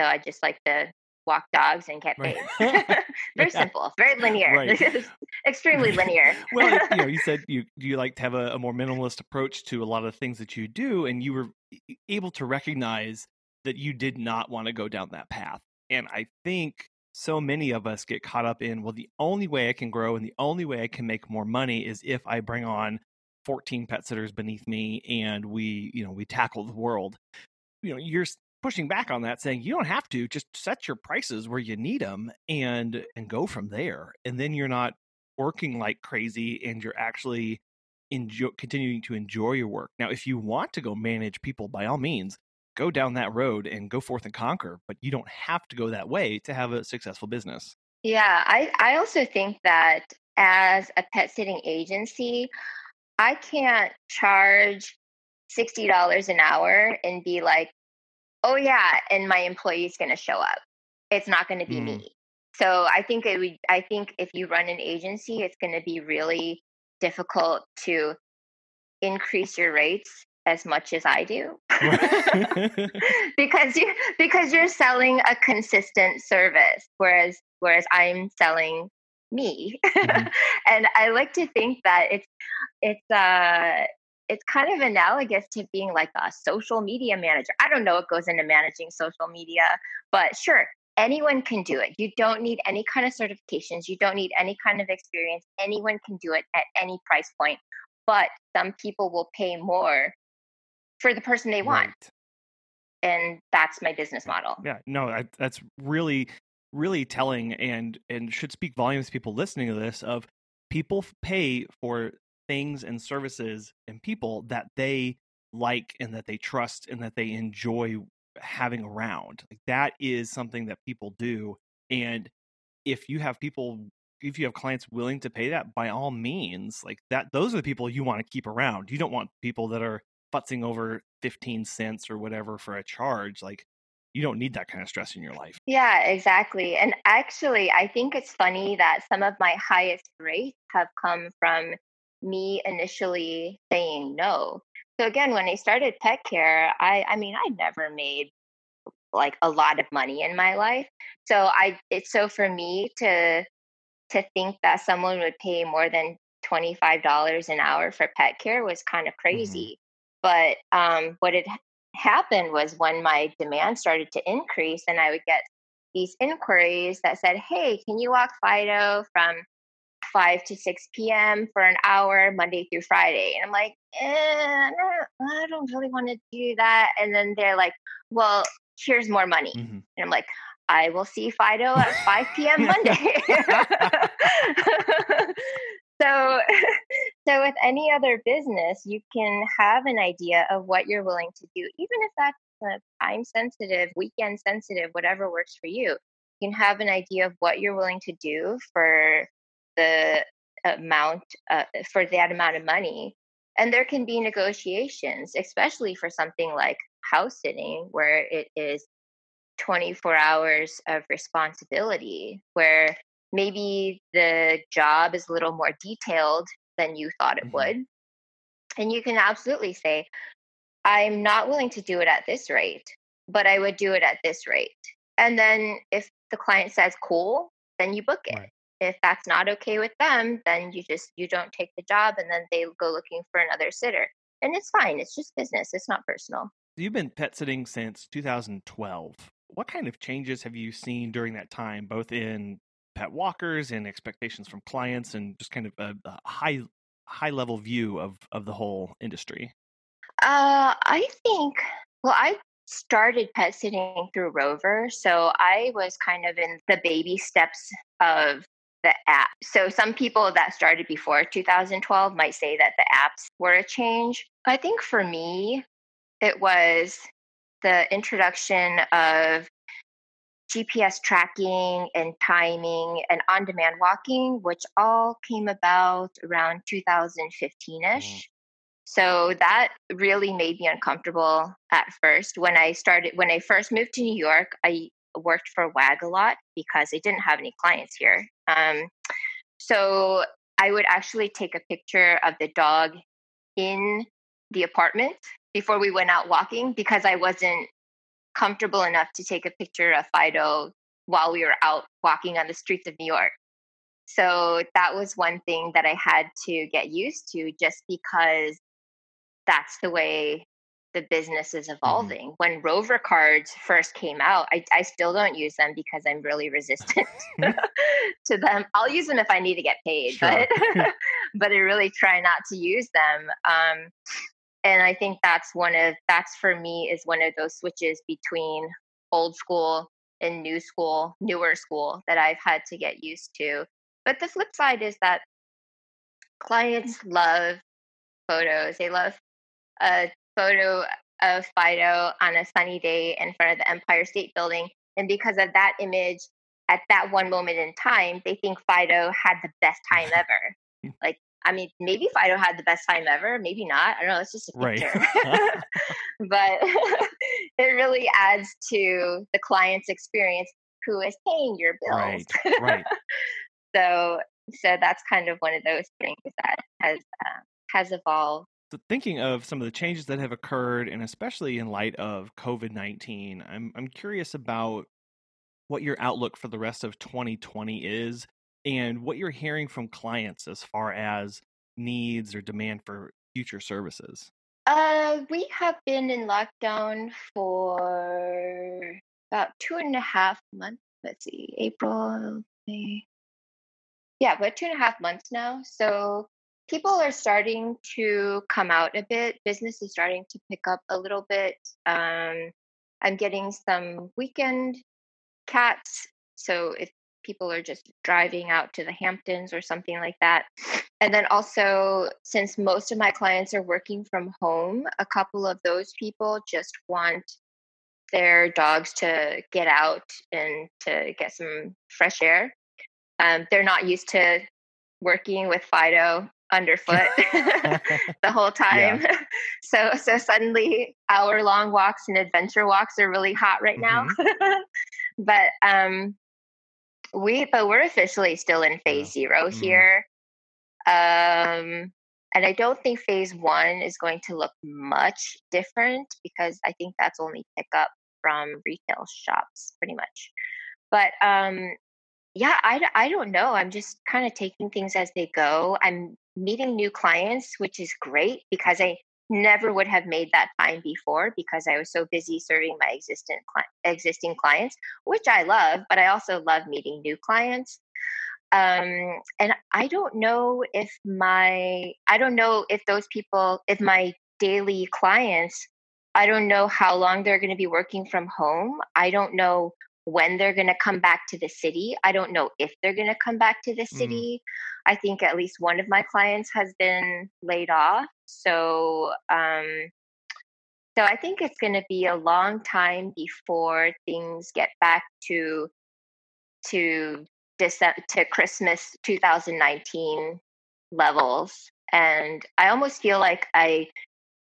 So I just like to walk dogs and get Right. paid. [laughs] [laughs] very Yeah. simple, very linear, Right. [laughs] extremely linear. well, you know, you said you you like to have a, a more minimalist approach to a lot of the things that you do, and you were able to recognize that you did not want to go down that path. And I think so many of us get caught up in, well, the only way I can grow and the only way I can make more money is if I bring on 14 pet sitters beneath me and we, you know, we tackle the world. You know, you're pushing back on that saying you don't have to just set your prices where you need them and and go from there. And then you're not working like crazy and you're actually enjoy continuing to enjoy your work. Now, if you want to go manage people by all means, go down that road and go forth and conquer, but you don't have to go that way to have a successful business. Yeah, I, I also think that as a pet sitting agency, I can't charge $60 an hour and be like, oh, yeah, and my employee's going to show up. It's not going to be Mm. me. So I think it would, I think if you run an agency, it's going to be really difficult to increase your rates as much as I do. [laughs] because you because you're selling a consistent service whereas whereas i'm selling me. Mhm. [laughs] and i like to think that it's it's uh it's kind of analogous to being like a social media manager. I don't know what goes into managing social media but sure anyone can do it. You don't need any kind of certifications. You don't need any kind of experience. Anyone can do it at any price point. But some people will pay more for the person they want Right. and that's my business model. Yeah, no, I, that's really, really telling, and and should speak volumes. to People listening to this of people pay for things and services and people that they like and that they trust and that they enjoy having around. Like that is something that people do, and if you have people. If you have clients willing to pay that, by all means, like that, those are the people you want to keep around. You don't want people that are futzing over 15 cents or whatever for a charge. Like, you don't need that kind of stress in your life. Yeah, exactly. And actually, I think it's funny that some of my highest rates have come from me initially saying no. So again, when I started pet care, I I mean, I never made like a lot of money in my life. So I it's so for me to to think that someone would pay more than $25 an hour for pet care was kind of mm-hmm. crazy. But um, what had happened was when my demand started to increase and I would get these inquiries that said, Hey, can you walk Fido from 5 to 6 p.m. for an hour, Monday through Friday? And I'm like, eh, I don't- I don't really want to do that. And then they're like, Well, here's more money. Mhm. And I'm like, I will see Fido at 5 [laughs] p.m. Monday. [laughs] [laughs] so, [laughs] so with any other business, you can have an idea of what you're willing to do, even if that's time sensitive, weekend sensitive, whatever works for you. You can have an idea of what you're willing to do for the amount, uh, for that amount of money. And there can be negotiations, especially for something like house sitting, where it is 24 hours of responsibility where maybe the job is a little more detailed than you thought it Mhm. would and you can absolutely say i'm not willing to do it at this rate but i would do it at this rate And then if the client says cool, then you book it. Right. If that's not okay with them, then you just you don't take the job and then they go looking for another sitter. And it's fine. It's just business. It's not personal. You've been pet sitting since 2012. What kind of changes have you seen during that time, both in pet walkers and expectations from clients, and just kind of a, a high high level view of of the whole industry? Uh, I think. Well, I started pet sitting through Rover, so I was kind of in the baby steps of the app. So some people that started before 2012 might say that the apps were a change. I think for me, it was the introduction of GPS tracking and timing and on demand walking, which all came about around 2015 ish. Mm. So that really made me uncomfortable at first. When I started, when I first moved to New York, I worked for WAG a lot because I didn't have any clients here. Um, so I would actually take a picture of the dog in the apartment before we went out walking because I wasn't comfortable enough to take a picture of Fido while we were out walking on the streets of New York. So that was one thing that I had to get used to just because that's the way the business is mm-hmm. evolving. Mm-hmm. When Rover cards first came out, I, I still don't use them because I'm really resistant [laughs] to them. I'll use them if I need to get paid, sure. but [laughs] [laughs] but I really try not to use them. Um, and I think that's one of that's for me is one of those switches between old school and new school, newer school that I've had to get used to. But the flip side is that clients love photos. They love a photo of Fido on a sunny day in front of the Empire State Building. And because of that image at that one moment in time, they think Fido had the best time [laughs] ever. like, I mean, maybe Fido had the best time ever, maybe not. I don't know. It's just a picture. Right. [laughs] [laughs] but [laughs] it really adds to the client's experience who is paying your bills. Right. Right. so, so that's kind of one of those things that has uh, has evolved so thinking of some of the changes that have occurred, and especially in light of COVID nineteen, I'm I'm curious about what your outlook for the rest of 2020 is, and what you're hearing from clients as far as needs or demand for future services. Uh, we have been in lockdown for about two and a half months. Let's see, April, May. Yeah, about two and a half months now. So people are starting to come out a bit. Business is starting to pick up a little bit. Um, I'm getting some weekend cats. So if people are just driving out to the Hamptons or something like that. And then also, since most of my clients are working from home, a couple of those people just want their dogs to get out and to get some fresh air. Um, they're not used to working with Fido underfoot [laughs] [laughs] the whole time. Yeah. [laughs] so so suddenly hour long walks and adventure walks are really hot right now. Mm-hmm. but um we but we're officially still in phase. 0 mm-hmm. here. Um and I don't think phase one is going to look much different because I think that's only pickup from retail shops pretty much. But um yeah, I, I don't know. I'm just kind of taking things as they go. I'm meeting new clients, which is great because I never would have made that time before because I was so busy serving my existing existing clients, which I love, but I also love meeting new clients. Um, and I don't know if my I don't know if those people if my daily clients I don't know how long they're going to be working from home. I don't know when they're going to come back to the city. I don't know if they're going to come back to the mm. city. Mm. I think at least one of my clients has been laid off. So, um, so I think it's going to be a long time before things get back to to December, to Christmas 2019 levels. And I almost feel like I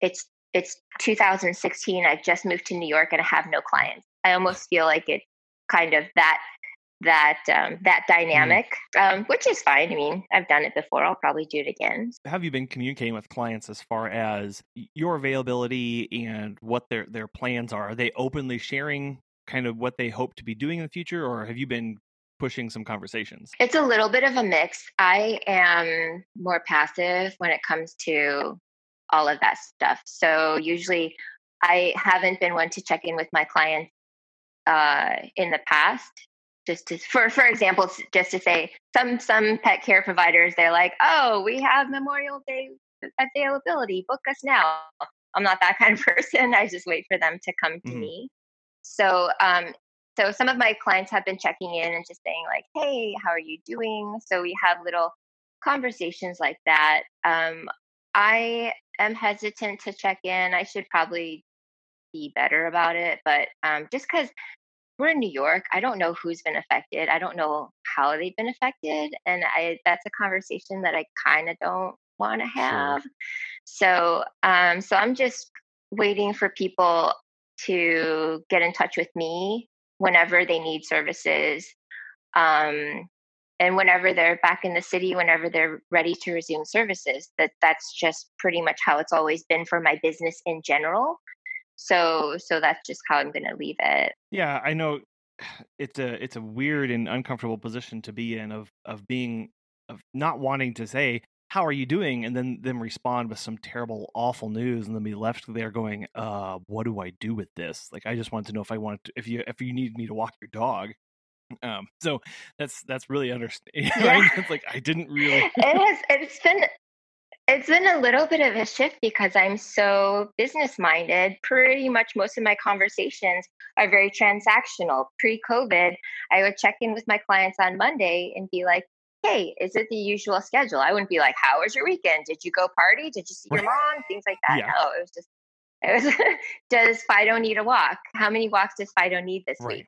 it's it's 2016. I've just moved to New York and I have no clients. I almost feel like it kind of that that um, that mm. dynamic, mm. um, which is fine. I mean, I've done it before. I'll probably do it again. Have you been communicating with clients as far as your availability and what their their plans are? Are they openly sharing kind of what they hope to be doing in the future, or have you been pushing some conversations? It's a little bit of a mix. I am more passive when it comes to all of that stuff. So usually I haven't been one to check in with my clients uh, in the past. Just to, for for example, just to say some some pet care providers, they're like, oh, we have Memorial Day availability. Book us now. I'm not that [laughs] kind of person. I just wait for them to come to mm-hmm. me. So um, so some of my clients have been checking in and just saying like, "Hey, how are you doing?" So we have little conversations like that. Um, I am hesitant to check in. I should probably be better about it, but um, just because we're in New York, I don't know who's been affected. I don't know how they've been affected, and I that's a conversation that I kind of don't want to have. Sure. So, um, so I'm just waiting for people to get in touch with me whenever they need services. Um, and whenever they're back in the city, whenever they're ready to resume services, that that's just pretty much how it's always been for my business in general. So, so that's just how I'm going to leave it. Yeah, I know [sighs] it's a it's a weird and uncomfortable position to be in of of being of not wanting to say how are you doing and then them respond with some terrible awful news and then be left there going uh what do i do with this like i just wanted to know if i wanted to if you if you need me to walk your dog um so that's that's really understanding [laughs] yeah. right it's like i didn't really it has it's been it's been a little bit of a shift because i'm so business minded pretty much most of my conversations are very transactional pre-covid i would check in with my clients on monday and be like hey, is it the usual schedule? I wouldn't be like, how was your weekend? Did you go party? Did you see your mom? Things like that. Yeah. No, it was just, it was, [laughs] does Fido need a walk? How many walks does Fido need this right. week?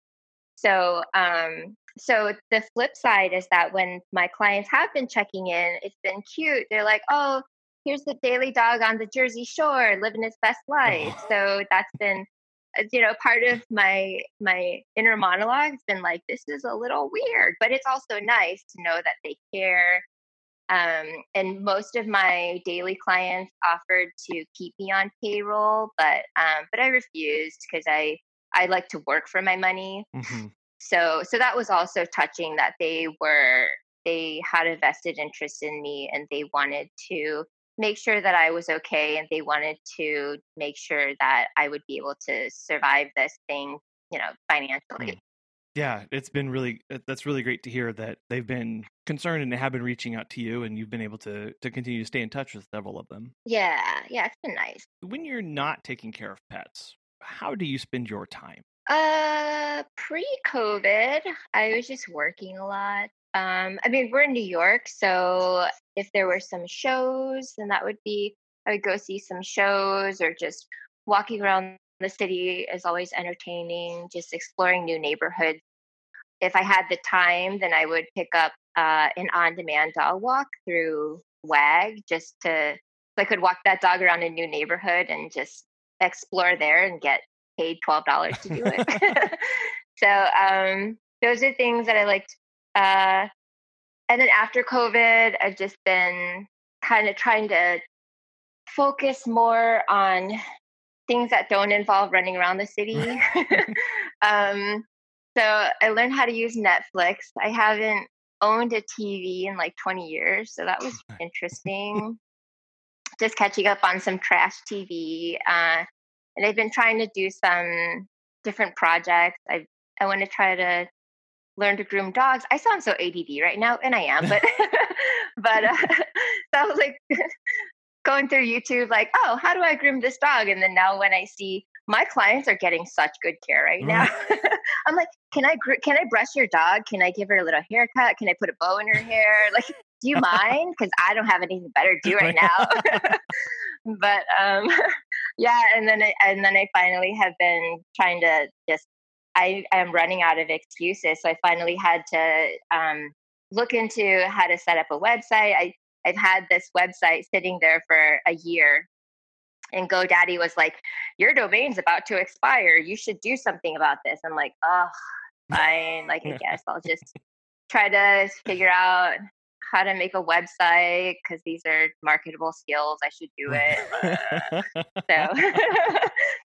So, um, so the flip side is that when my clients have been checking in, it's been cute. They're like, oh, here's the daily dog on the Jersey Shore living his best life. [laughs] So that's been uh, you know part of my my inner monologue has been like this is a little weird but it's also nice to know that they care um, and most of my daily clients offered to keep me on payroll but um, but i refused because i i like to work for my money mm-hmm. So so that was also touching that they were they had a vested interest in me and they wanted to make sure that I was okay and they wanted to make sure that I would be able to survive this thing, you know, financially. Mm. Yeah, it's been really that's really great to hear that they've been concerned and have been reaching out to you and you've been able to to continue to stay in touch with several of them. Yeah, yeah, it's been nice. When you're not taking care of pets, how do you spend your time? Uh pre-COVID, I was just working a lot. Um, I mean, we're in New York, so if there were some shows, then that would be I would go see some shows or just walking around the city is always entertaining, just exploring new neighborhoods. If I had the time, then I would pick up uh, an on demand dog walk through WAG just to, so I could walk that dog around a new neighborhood and just explore there and get paid $12 to do it. [laughs] [laughs] so um, those are things that I liked uh, and then after COVID, I've just been kind of trying to focus more on things that don't involve running around the city. [laughs] um, so I learned how to use Netflix. I haven't owned a TV in like 20 years, so that was interesting. Just catching up on some trash TV. Uh, and I've been trying to do some different projects. I I want to try to learn to groom dogs. I sound so ADD right now, and I am, but [laughs] [laughs] but uh, [laughs] was like going through YouTube, like, oh, how do I groom this dog? And then now when I see my clients are getting such good care right now, I'm like, can I gr- can I brush your dog? Can I give her a little haircut? Can I put a bow in her hair? Like, do you mind? Because I don't have anything better to do right now. but um, yeah, and then I, and then I finally have been trying to just I am running out of excuses. So I finally had to um, look into how to set up a website. I, I've had this website sitting there for a year. And GoDaddy was like, Your domain's about to expire. You should do something about this. I'm like, Oh, fine. Like, I [laughs] guess I'll just try to figure out how to make a website because these are marketable skills. I should do it. [laughs] so,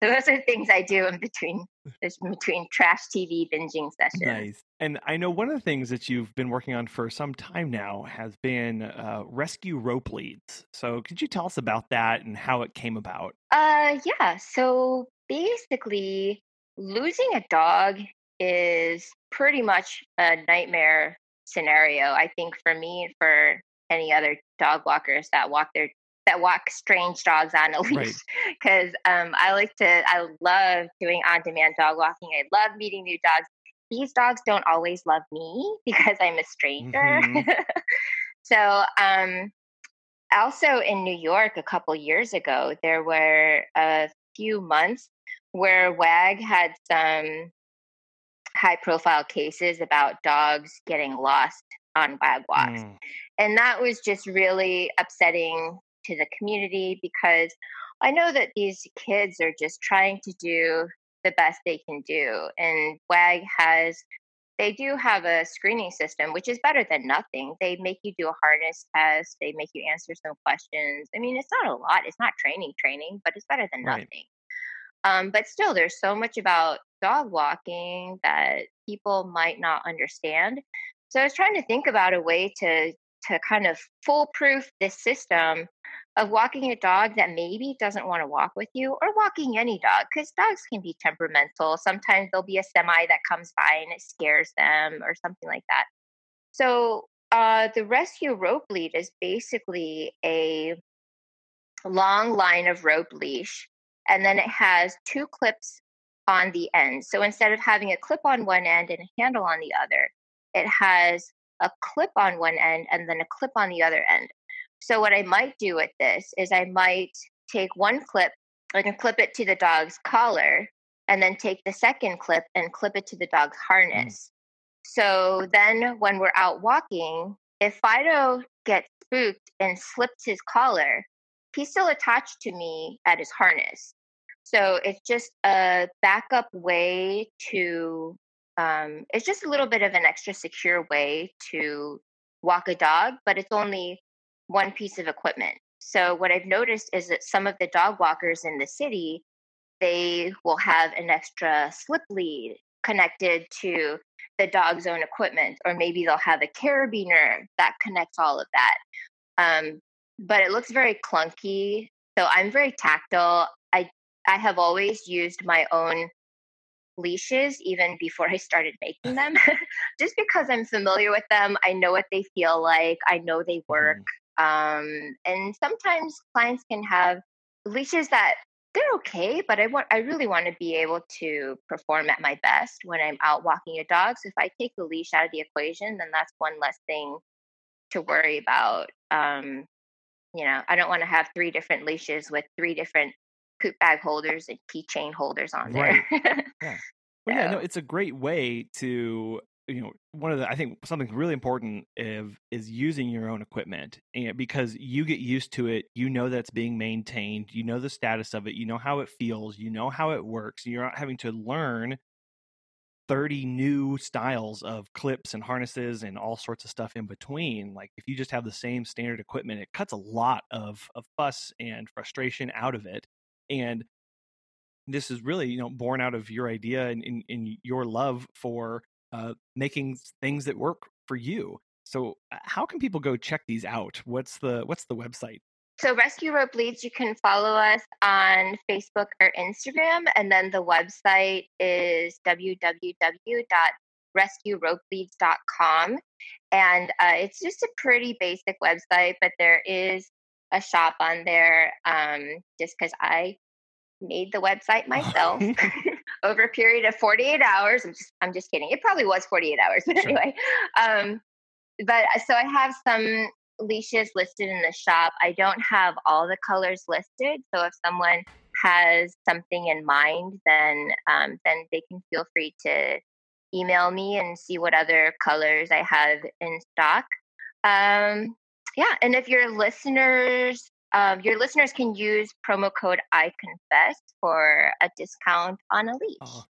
so [laughs] those are things I do in between between trash TV binging sessions. Nice. And I know one of the things that you've been working on for some time now has been uh, rescue rope leads. So could you tell us about that and how it came about? Uh, yeah. So basically, losing a dog is pretty much a nightmare scenario. I think for me for any other dog walkers that walk their that walk strange dogs on a [laughs] leash because right. um, I like to I love doing on demand dog walking. I love meeting new dogs. These dogs don't always love me [laughs] because I'm a stranger. Mm-hmm. [laughs] so um, also in New York a couple years ago, there were a few months where WAG had some high profile cases about dogs getting lost on WAG walks. Mm. And that was just really upsetting to the community because I know that these kids are just trying to do the best they can do. And WAG has, they do have a screening system, which is better than nothing. They make you do a harness test, they make you answer some questions. I mean, it's not a lot, it's not training, training, but it's better than right. nothing. Um, but still, there's so much about dog walking that people might not understand. So I was trying to think about a way to to kind of foolproof this system of walking a dog that maybe doesn't want to walk with you or walking any dog because dogs can be temperamental. Sometimes there'll be a semi that comes by and it scares them or something like that. So uh, the rescue rope lead is basically a long line of rope leash and then it has two clips on the end. So instead of having a clip on one end and a handle on the other, it has a clip on one end and then a clip on the other end. So what I might do with this is I might take one clip and clip it to the dog's collar and then take the second clip and clip it to the dog's mm. harness. So then when we're out walking, if Fido gets spooked and slips his collar, he's still attached to me at his harness. So it's just a backup way to, um, it's just a little bit of an extra secure way to walk a dog, but it's only one piece of equipment. So what I've noticed is that some of the dog walkers in the city, they will have an extra slip lead connected to the dog's own equipment, or maybe they'll have a carabiner that connects all of that. Um, but it looks very clunky. So I'm very tactile. I I have always used my own leashes even before I started making them, [laughs] [laughs] just because I'm familiar with them. I know what they feel like. I know they work. Mm-hmm. Um, and sometimes clients can have leashes that they're okay, but I want I really want to be able to perform at my best when I'm out walking a dog. So if I take the leash out of the equation, then that's one less thing to worry about. Um, you know, I don't want to have three different leashes with three different poop bag holders and keychain holders on there. Right. yeah. [laughs] Well, yeah, no, it's a great way to you know one of the i think something really important is, is using your own equipment and because you get used to it you know that's being maintained you know the status of it you know how it feels you know how it works you're not having to learn 30 new styles of clips and harnesses and all sorts of stuff in between like if you just have the same standard equipment it cuts a lot of of fuss and frustration out of it and this is really you know born out of your idea and your love for uh, making things that work for you. So uh, how can people go check these out? What's the what's the website? So rescue rope leads you can follow us on facebook or instagram and then the website is www.rescueropeleads.com and uh, it's just a pretty basic website but there is a shop on there um, just because I made the website myself [laughs] [laughs] over a period of 48 hours. I'm just, I'm just kidding. It probably was 48 hours, [laughs] but sure. anyway. Um, but uh, so I have some leashes listed in the shop. I don't have all the colors listed. So if someone has something in mind, then um, then they can feel free to email me and see what other colors I have in stock. Um, yeah, and if your listeners, um, your listeners can use promo code I confess for a discount on a leash. Oh,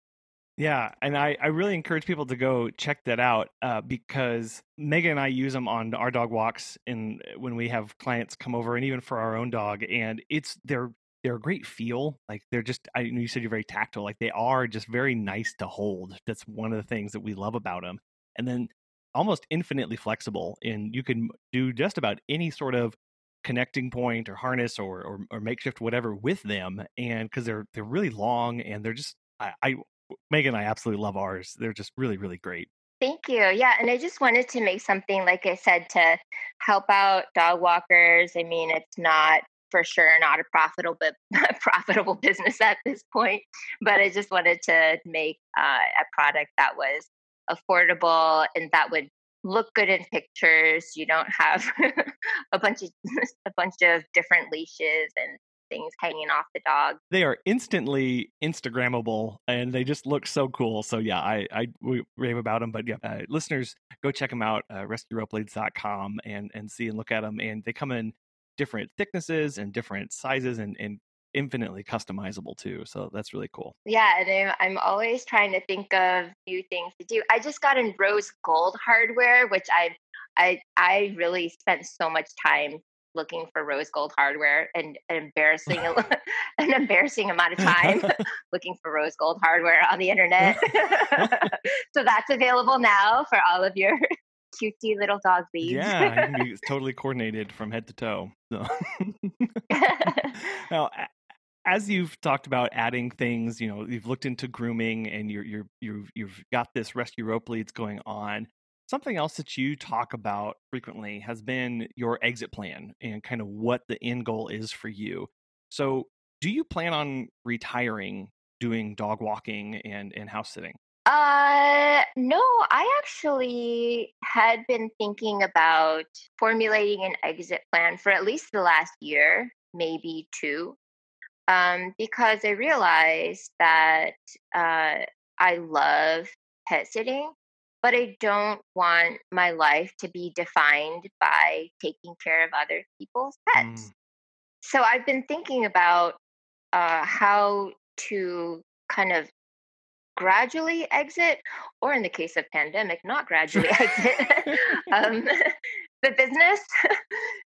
Yeah, and I, I really encourage people to go check that out uh, because Megan and I use them on our dog walks and when we have clients come over and even for our own dog and it's they're they're a great feel like they're just I know you said you're very tactile like they are just very nice to hold. That's one of the things that we love about them. And then almost infinitely flexible and you can do just about any sort of connecting point or harness or or, or makeshift whatever with them and because they're they're really long and they're just I, I Megan and I absolutely love ours. They're just really, really great. Thank you. Yeah. And I just wanted to make something, like I said, to help out dog walkers. I mean, it's not for sure not a profitable [laughs] profitable business at this point, but I just wanted to make uh, a product that was affordable and that would look good in pictures. You don't have [laughs] a bunch of [laughs] a bunch of different leashes and things hanging off the dog. They are instantly Instagrammable and they just look so cool. So yeah, I I we rave about them. But yeah, uh, listeners, go check them out, uh, rescueropeleads.com and and see and look at them. And they come in different thicknesses and different sizes and and infinitely customizable too. So that's really cool. Yeah, and I'm, I'm always trying to think of new things to do. I just got in rose gold hardware, which I I I really spent so much time looking for rose gold hardware and an embarrassing [laughs] [laughs] an embarrassing amount of time [laughs] looking for rose gold hardware on the internet. so that's available now for all of your cutesy little dog beads. Yeah, it's totally coordinated from head to toe. So. now, as you've talked about adding things, you know, you've looked into grooming and you're you're you've you've got this rescue rope leads going on. Something else that you talk about frequently has been your exit plan and kind of what the end goal is for you. So, do you plan on retiring doing dog walking and, and house sitting? Uh, no, I actually had been thinking about formulating an exit plan for at least the last year, maybe two, um, because I realized that uh, I love pet sitting but I don't want my life to be defined by taking care of other people's pets. Mm. So I've been thinking about uh, how to kind of gradually exit, or in the case of pandemic, not gradually [laughs] exit [laughs] um, [laughs] the business.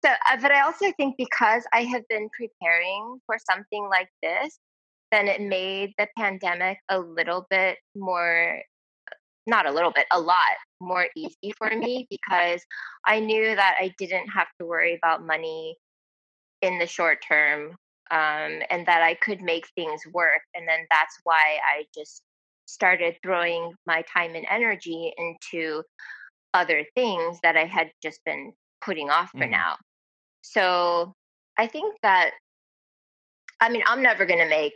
So, uh, but I also think because I have been preparing for something like this, then it made the pandemic a little bit more not a little bit, a lot more easy for me because I knew that I didn't have to worry about money in the short term um, and that I could make things work. And then that's why I just started throwing my time and energy into other things that I had just been putting off for mm. now. So I think that, I mean, I'm never going to make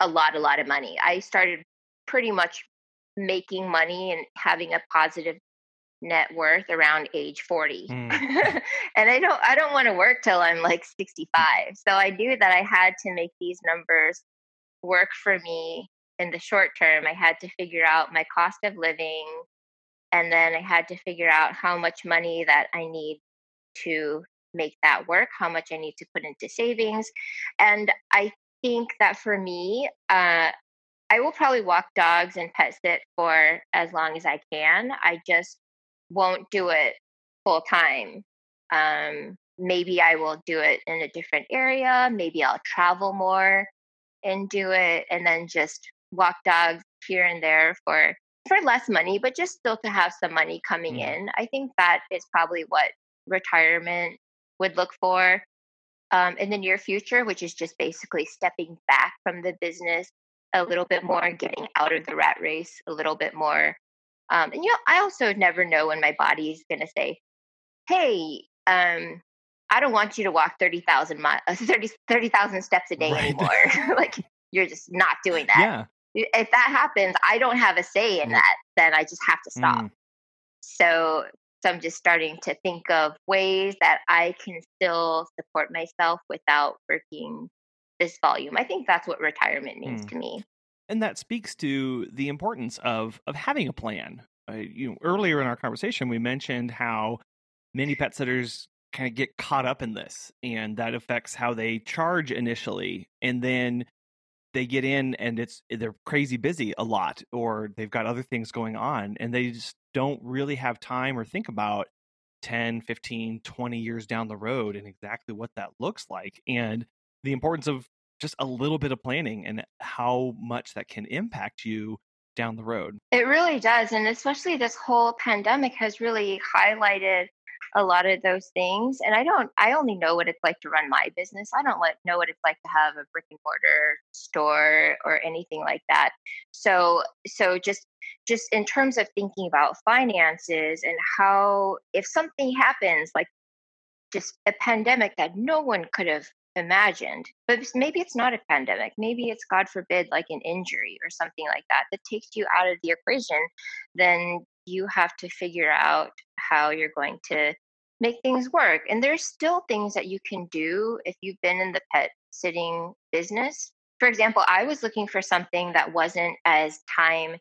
a lot, a lot of money. I started pretty much making money and having a positive net worth around age 40 mm. [laughs] and i don't i don't want to work till i'm like 65 so i knew that i had to make these numbers work for me in the short term i had to figure out my cost of living and then i had to figure out how much money that i need to make that work how much i need to put into savings and i think that for me uh, I will probably walk dogs and pet sit for as long as I can. I just won't do it full time. Um, maybe I will do it in a different area. Maybe I'll travel more and do it, and then just walk dogs here and there for for less money, but just still to have some money coming mm. in. I think that is probably what retirement would look for um, in the near future, which is just basically stepping back from the business a little bit more, and getting out of the rat race a little bit more. Um, and you know, I also never know when my body's going to say, "Hey, um, I don't want you to walk 30,000 mi- [laughs] 30, 30, steps a day right. anymore. [laughs] like you're just not doing that. Yeah. If that happens, I don't have a say in that. Then I just have to stop. Mm. So, so I'm just starting to think of ways that I can still support myself without working this volume. I think that's what retirement means mm. to me. And that speaks to the importance of of having a plan. Uh, you know, earlier in our conversation, we mentioned how many pet sitters kind of get caught up in this, and that affects how they charge initially, and then they get in and it's they're crazy busy a lot or they've got other things going on and they just don't really have time or think about 10 15 20 years down the road and exactly what that looks like and the importance of just a little bit of planning and how much that can impact you down the road. It really does. And especially this whole pandemic has really highlighted a lot of those things. And I don't, I only know what it's like to run my business. I don't like, know what it's like to have a brick and mortar store or anything like that. So, so just, just in terms of thinking about finances and how, if something happens, like just a pandemic that no one could have imagined. But maybe it's not a pandemic. Maybe it's, God forbid, like an injury or something like that that takes you out of the equation. Then you have to figure out how you're going to make things work. And there's still things that you can do if you've been in the pet sitting business. For example, I was looking for something that wasn't as time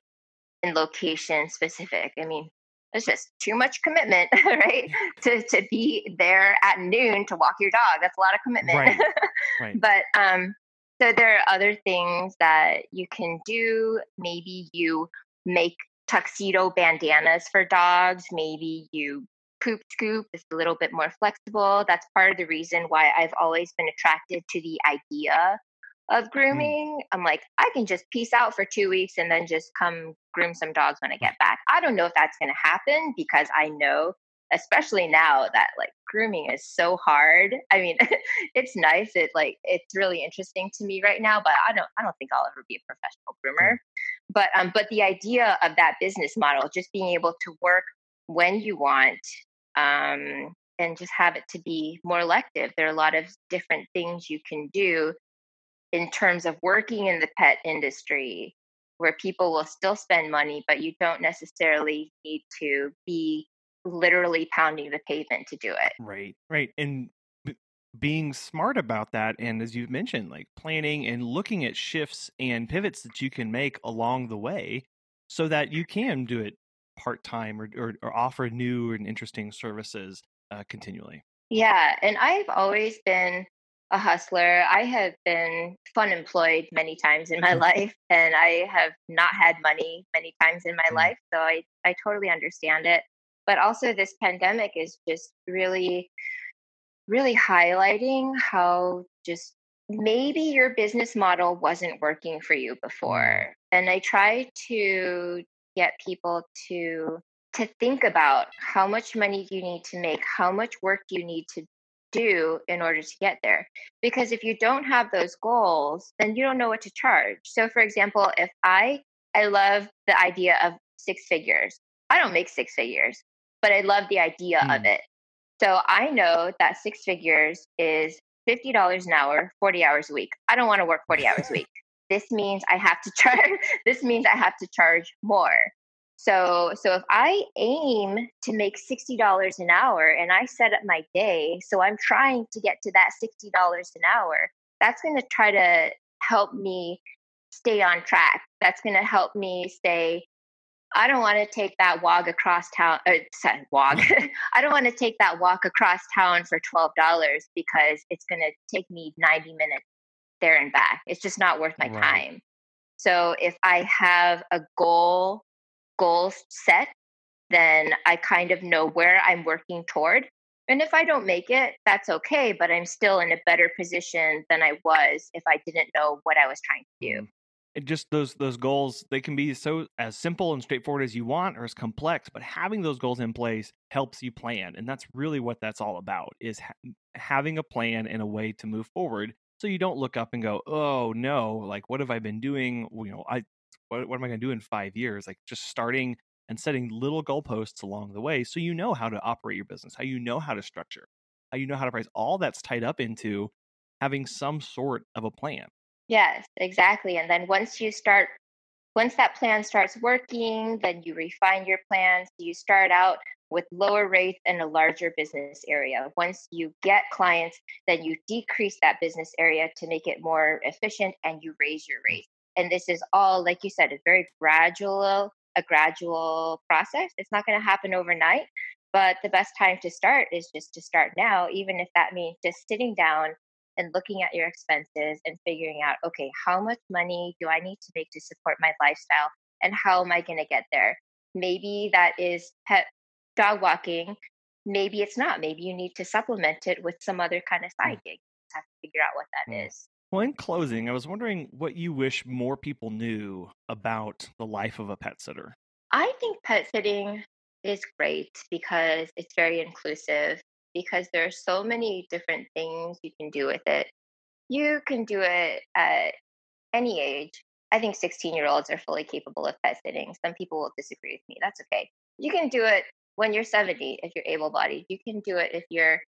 and location specific. I mean, it's just too much commitment, [laughs] right? to to be there at noon to walk your dog. That's a lot of commitment. Right. [laughs] right. but um, so there are other things that you can do. Maybe you make tuxedo bandanas for dogs. Maybe you poop scoop is a little bit more flexible. That's part of the reason why I've always been attracted to the idea of mm. grooming. Mm. I'm like, I can just peace out for two weeks and then just come groom some dogs when I get back. I don't know if that's going to happen because I know, especially now that like grooming is so hard. I mean, [laughs] it's nice. It like it's really interesting to me right now, but I don't I don't think I'll ever be a professional groomer. But um, but the idea of that business model, just being able to work when you want, um, and just have it to be more elective. There are a lot of different things you can do in terms of working in the pet industry where people will still spend money, but you don't necessarily need to be literally pounding the pavement to do it. Right, right. And b- being smart about that, and as you've mentioned, like planning and looking at shifts and pivots that you can make along the way so that you can do it part time or, or, or, offer new and interesting services uh, continually. Yeah, and I've always been a hustler. I have been fun employed many times in my life, and I have not had money many times in my mm. life. So I, I totally understand it. But also, this pandemic is just really, really highlighting how just maybe your business model wasn't working for you mm. before. And I try to get people to to think about how much money you need to make, how much work you need to do in order to get there. Because if you don't have those goals, then you don't know what to charge. So for example, if I I love the idea of six figures. I don't make six figures, but I love the idea mm. of it. So I know that six figures is $50 an hour, 40 hours a week. I don't want to work 40 hours a week. [laughs] This means I have to [laughs] charge this means I have to charge more. So, so if I aim to make $60 an hour and I set up my day, so I'm trying to get to that $60 an hour, that's going to try to help me stay on track. That's going to help me stay I don't want to take that walk across town. Uh, sorry, walk. [laughs] I don't want to take that walk across town for twelve dollars because it's going to take me ninety minutes there and back. It's just not worth my right. time. So if I have a goal goals set, then I kind of know where I'm working toward. And if I don't make it, that's okay, but I'm still in a better position than I was if I didn't know what I was trying to do. Mm. It just those those goals they can be so as simple and straightforward as you want or as complex but having those goals in place helps you plan and that's really what that's all about is ha- having a plan and a way to move forward so you don't look up and go oh no like what have i been doing you know i what, what am I going to do in five years? Like just starting and setting little goalposts along the way so you know how to operate your business, how you know how to structure, how you know how to price. All that's tied up into having some sort of a plan. Yes, exactly. And then once you start, once that plan starts working, then you refine your plans. You start out with lower rates and a larger business area. Once you get clients, then you decrease that business area to make it more efficient and you raise your hmm. rates and this is all like you said it's very gradual a gradual process it's not going to happen overnight but the best time to start is just to start now even if that means just sitting down and looking at your expenses and figuring out, okay, how much money do I need to make to support my lifestyle and how am I going to get there? Maybe that is pet dog walking. Maybe it's not. Maybe you need to supplement it with some other kind of side gig. You have to figure out what that mm. is. Well, in closing, I was wondering what you wish more people knew about the life of a pet sitter. I think pet sitting is great because it's very inclusive, because there are so many different things you can do with it. You can do it at any age. I think 16 year olds are fully capable of pet sitting. Some people will disagree with me. That's okay. You can do it when you're 70 if you're able bodied. You can do it if you're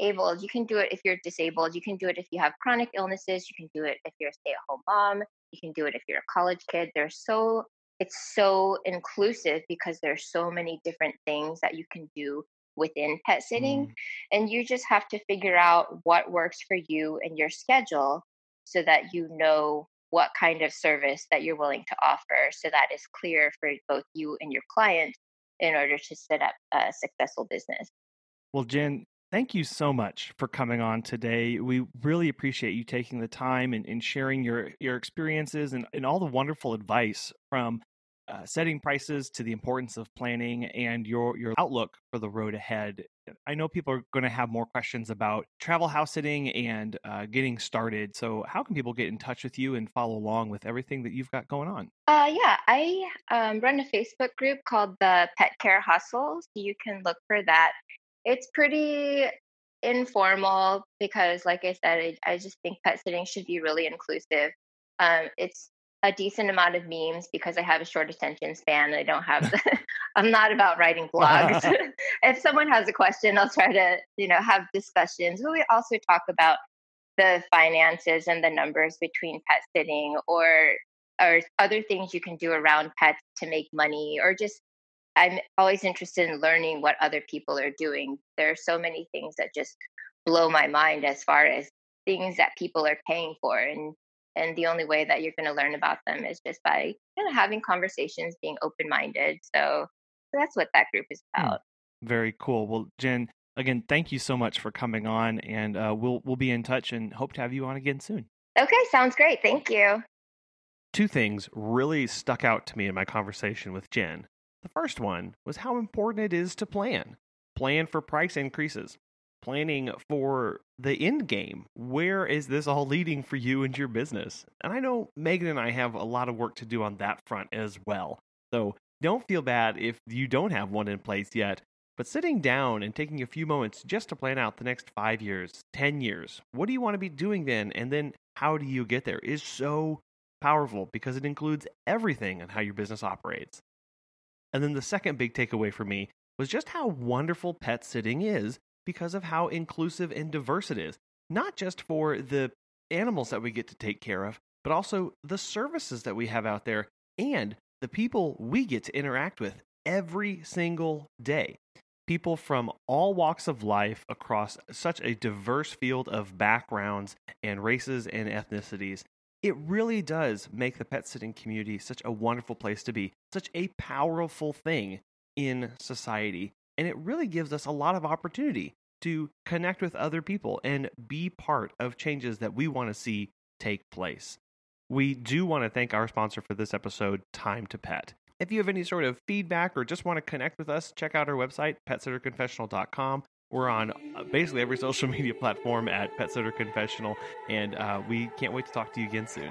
able. You can do it if you're disabled. You can do it if you have chronic illnesses. You can do it if you're a stay at home mom. You can do it if you're a college kid. There's so it's so inclusive because there's so many different things that you can do within pet sitting mm. and you just have to figure out what works for you and your schedule so that you know what kind of service that you're willing to offer so that is clear for both you and your client in order to set up a successful business well jen Thank you so much for coming on today. We really appreciate you taking the time and, and sharing your, your experiences and, and all the wonderful advice from uh, setting prices to the importance of planning and your, your outlook for the road ahead. I know people are going to have more questions about travel house sitting and uh, getting started. So, how can people get in touch with you and follow along with everything that you've got going on? Uh, yeah, I um, run a Facebook group called the Pet Care Hustle. So, you can look for that it's pretty informal because, like I said, I, I just think pet sitting should be really inclusive. Um, it's a decent amount of memes because I have a short attention span. I don't have, the, [laughs] [laughs] I'm not about writing blogs. [laughs] if someone has a question, I'll try to, you know, have discussions. But we also talk about the finances and the numbers between pet sitting or or other things you can do around pets to make money or just I'm always interested in learning what other people are doing. There are so many things that just blow my mind as far as things that people are paying for and and the only way that you're going to learn about them is just by kind of having conversations being open-minded so, so that's what that group is hmm. about. Very cool. Well jen again thank you so much for coming on and uh, we'll we'll be in touch and hope to have you on again soon. Okay sounds great. Thank you. Two things really stuck out to me in my conversation with jen the first one was how important it is to plan. Plan for price increases. Planning for the end game. Where is this all leading for you and your business? And I know Megan and I have a lot of work to do on that front as well. So don't feel bad if you don't have one in place yet. But sitting down and taking a few moments just to plan out the next five years, 10 years, what do you want to be doing then? And then how do you get there is so powerful because it includes everything on how your business operates. And then the second big takeaway for me was just how wonderful pet sitting is because of how inclusive and diverse it is. Not just for the animals that we get to take care of, but also the services that we have out there and the people we get to interact with every single day. People from all walks of life across such a diverse field of backgrounds and races and ethnicities it really does make the pet sitting community such a wonderful place to be, such a powerful thing in society. And it really gives us a lot of opportunity to connect with other people and be part of changes that we want to see take place. We do want to thank our sponsor for this episode, Time to Pet. If you have any sort of feedback or just want to connect with us, check out our website, petsitterconfessional.com. We're on uh, basically every social [laughs] media platform at Pet Sitter Confessional, and uh, we can't wait to talk to you again soon.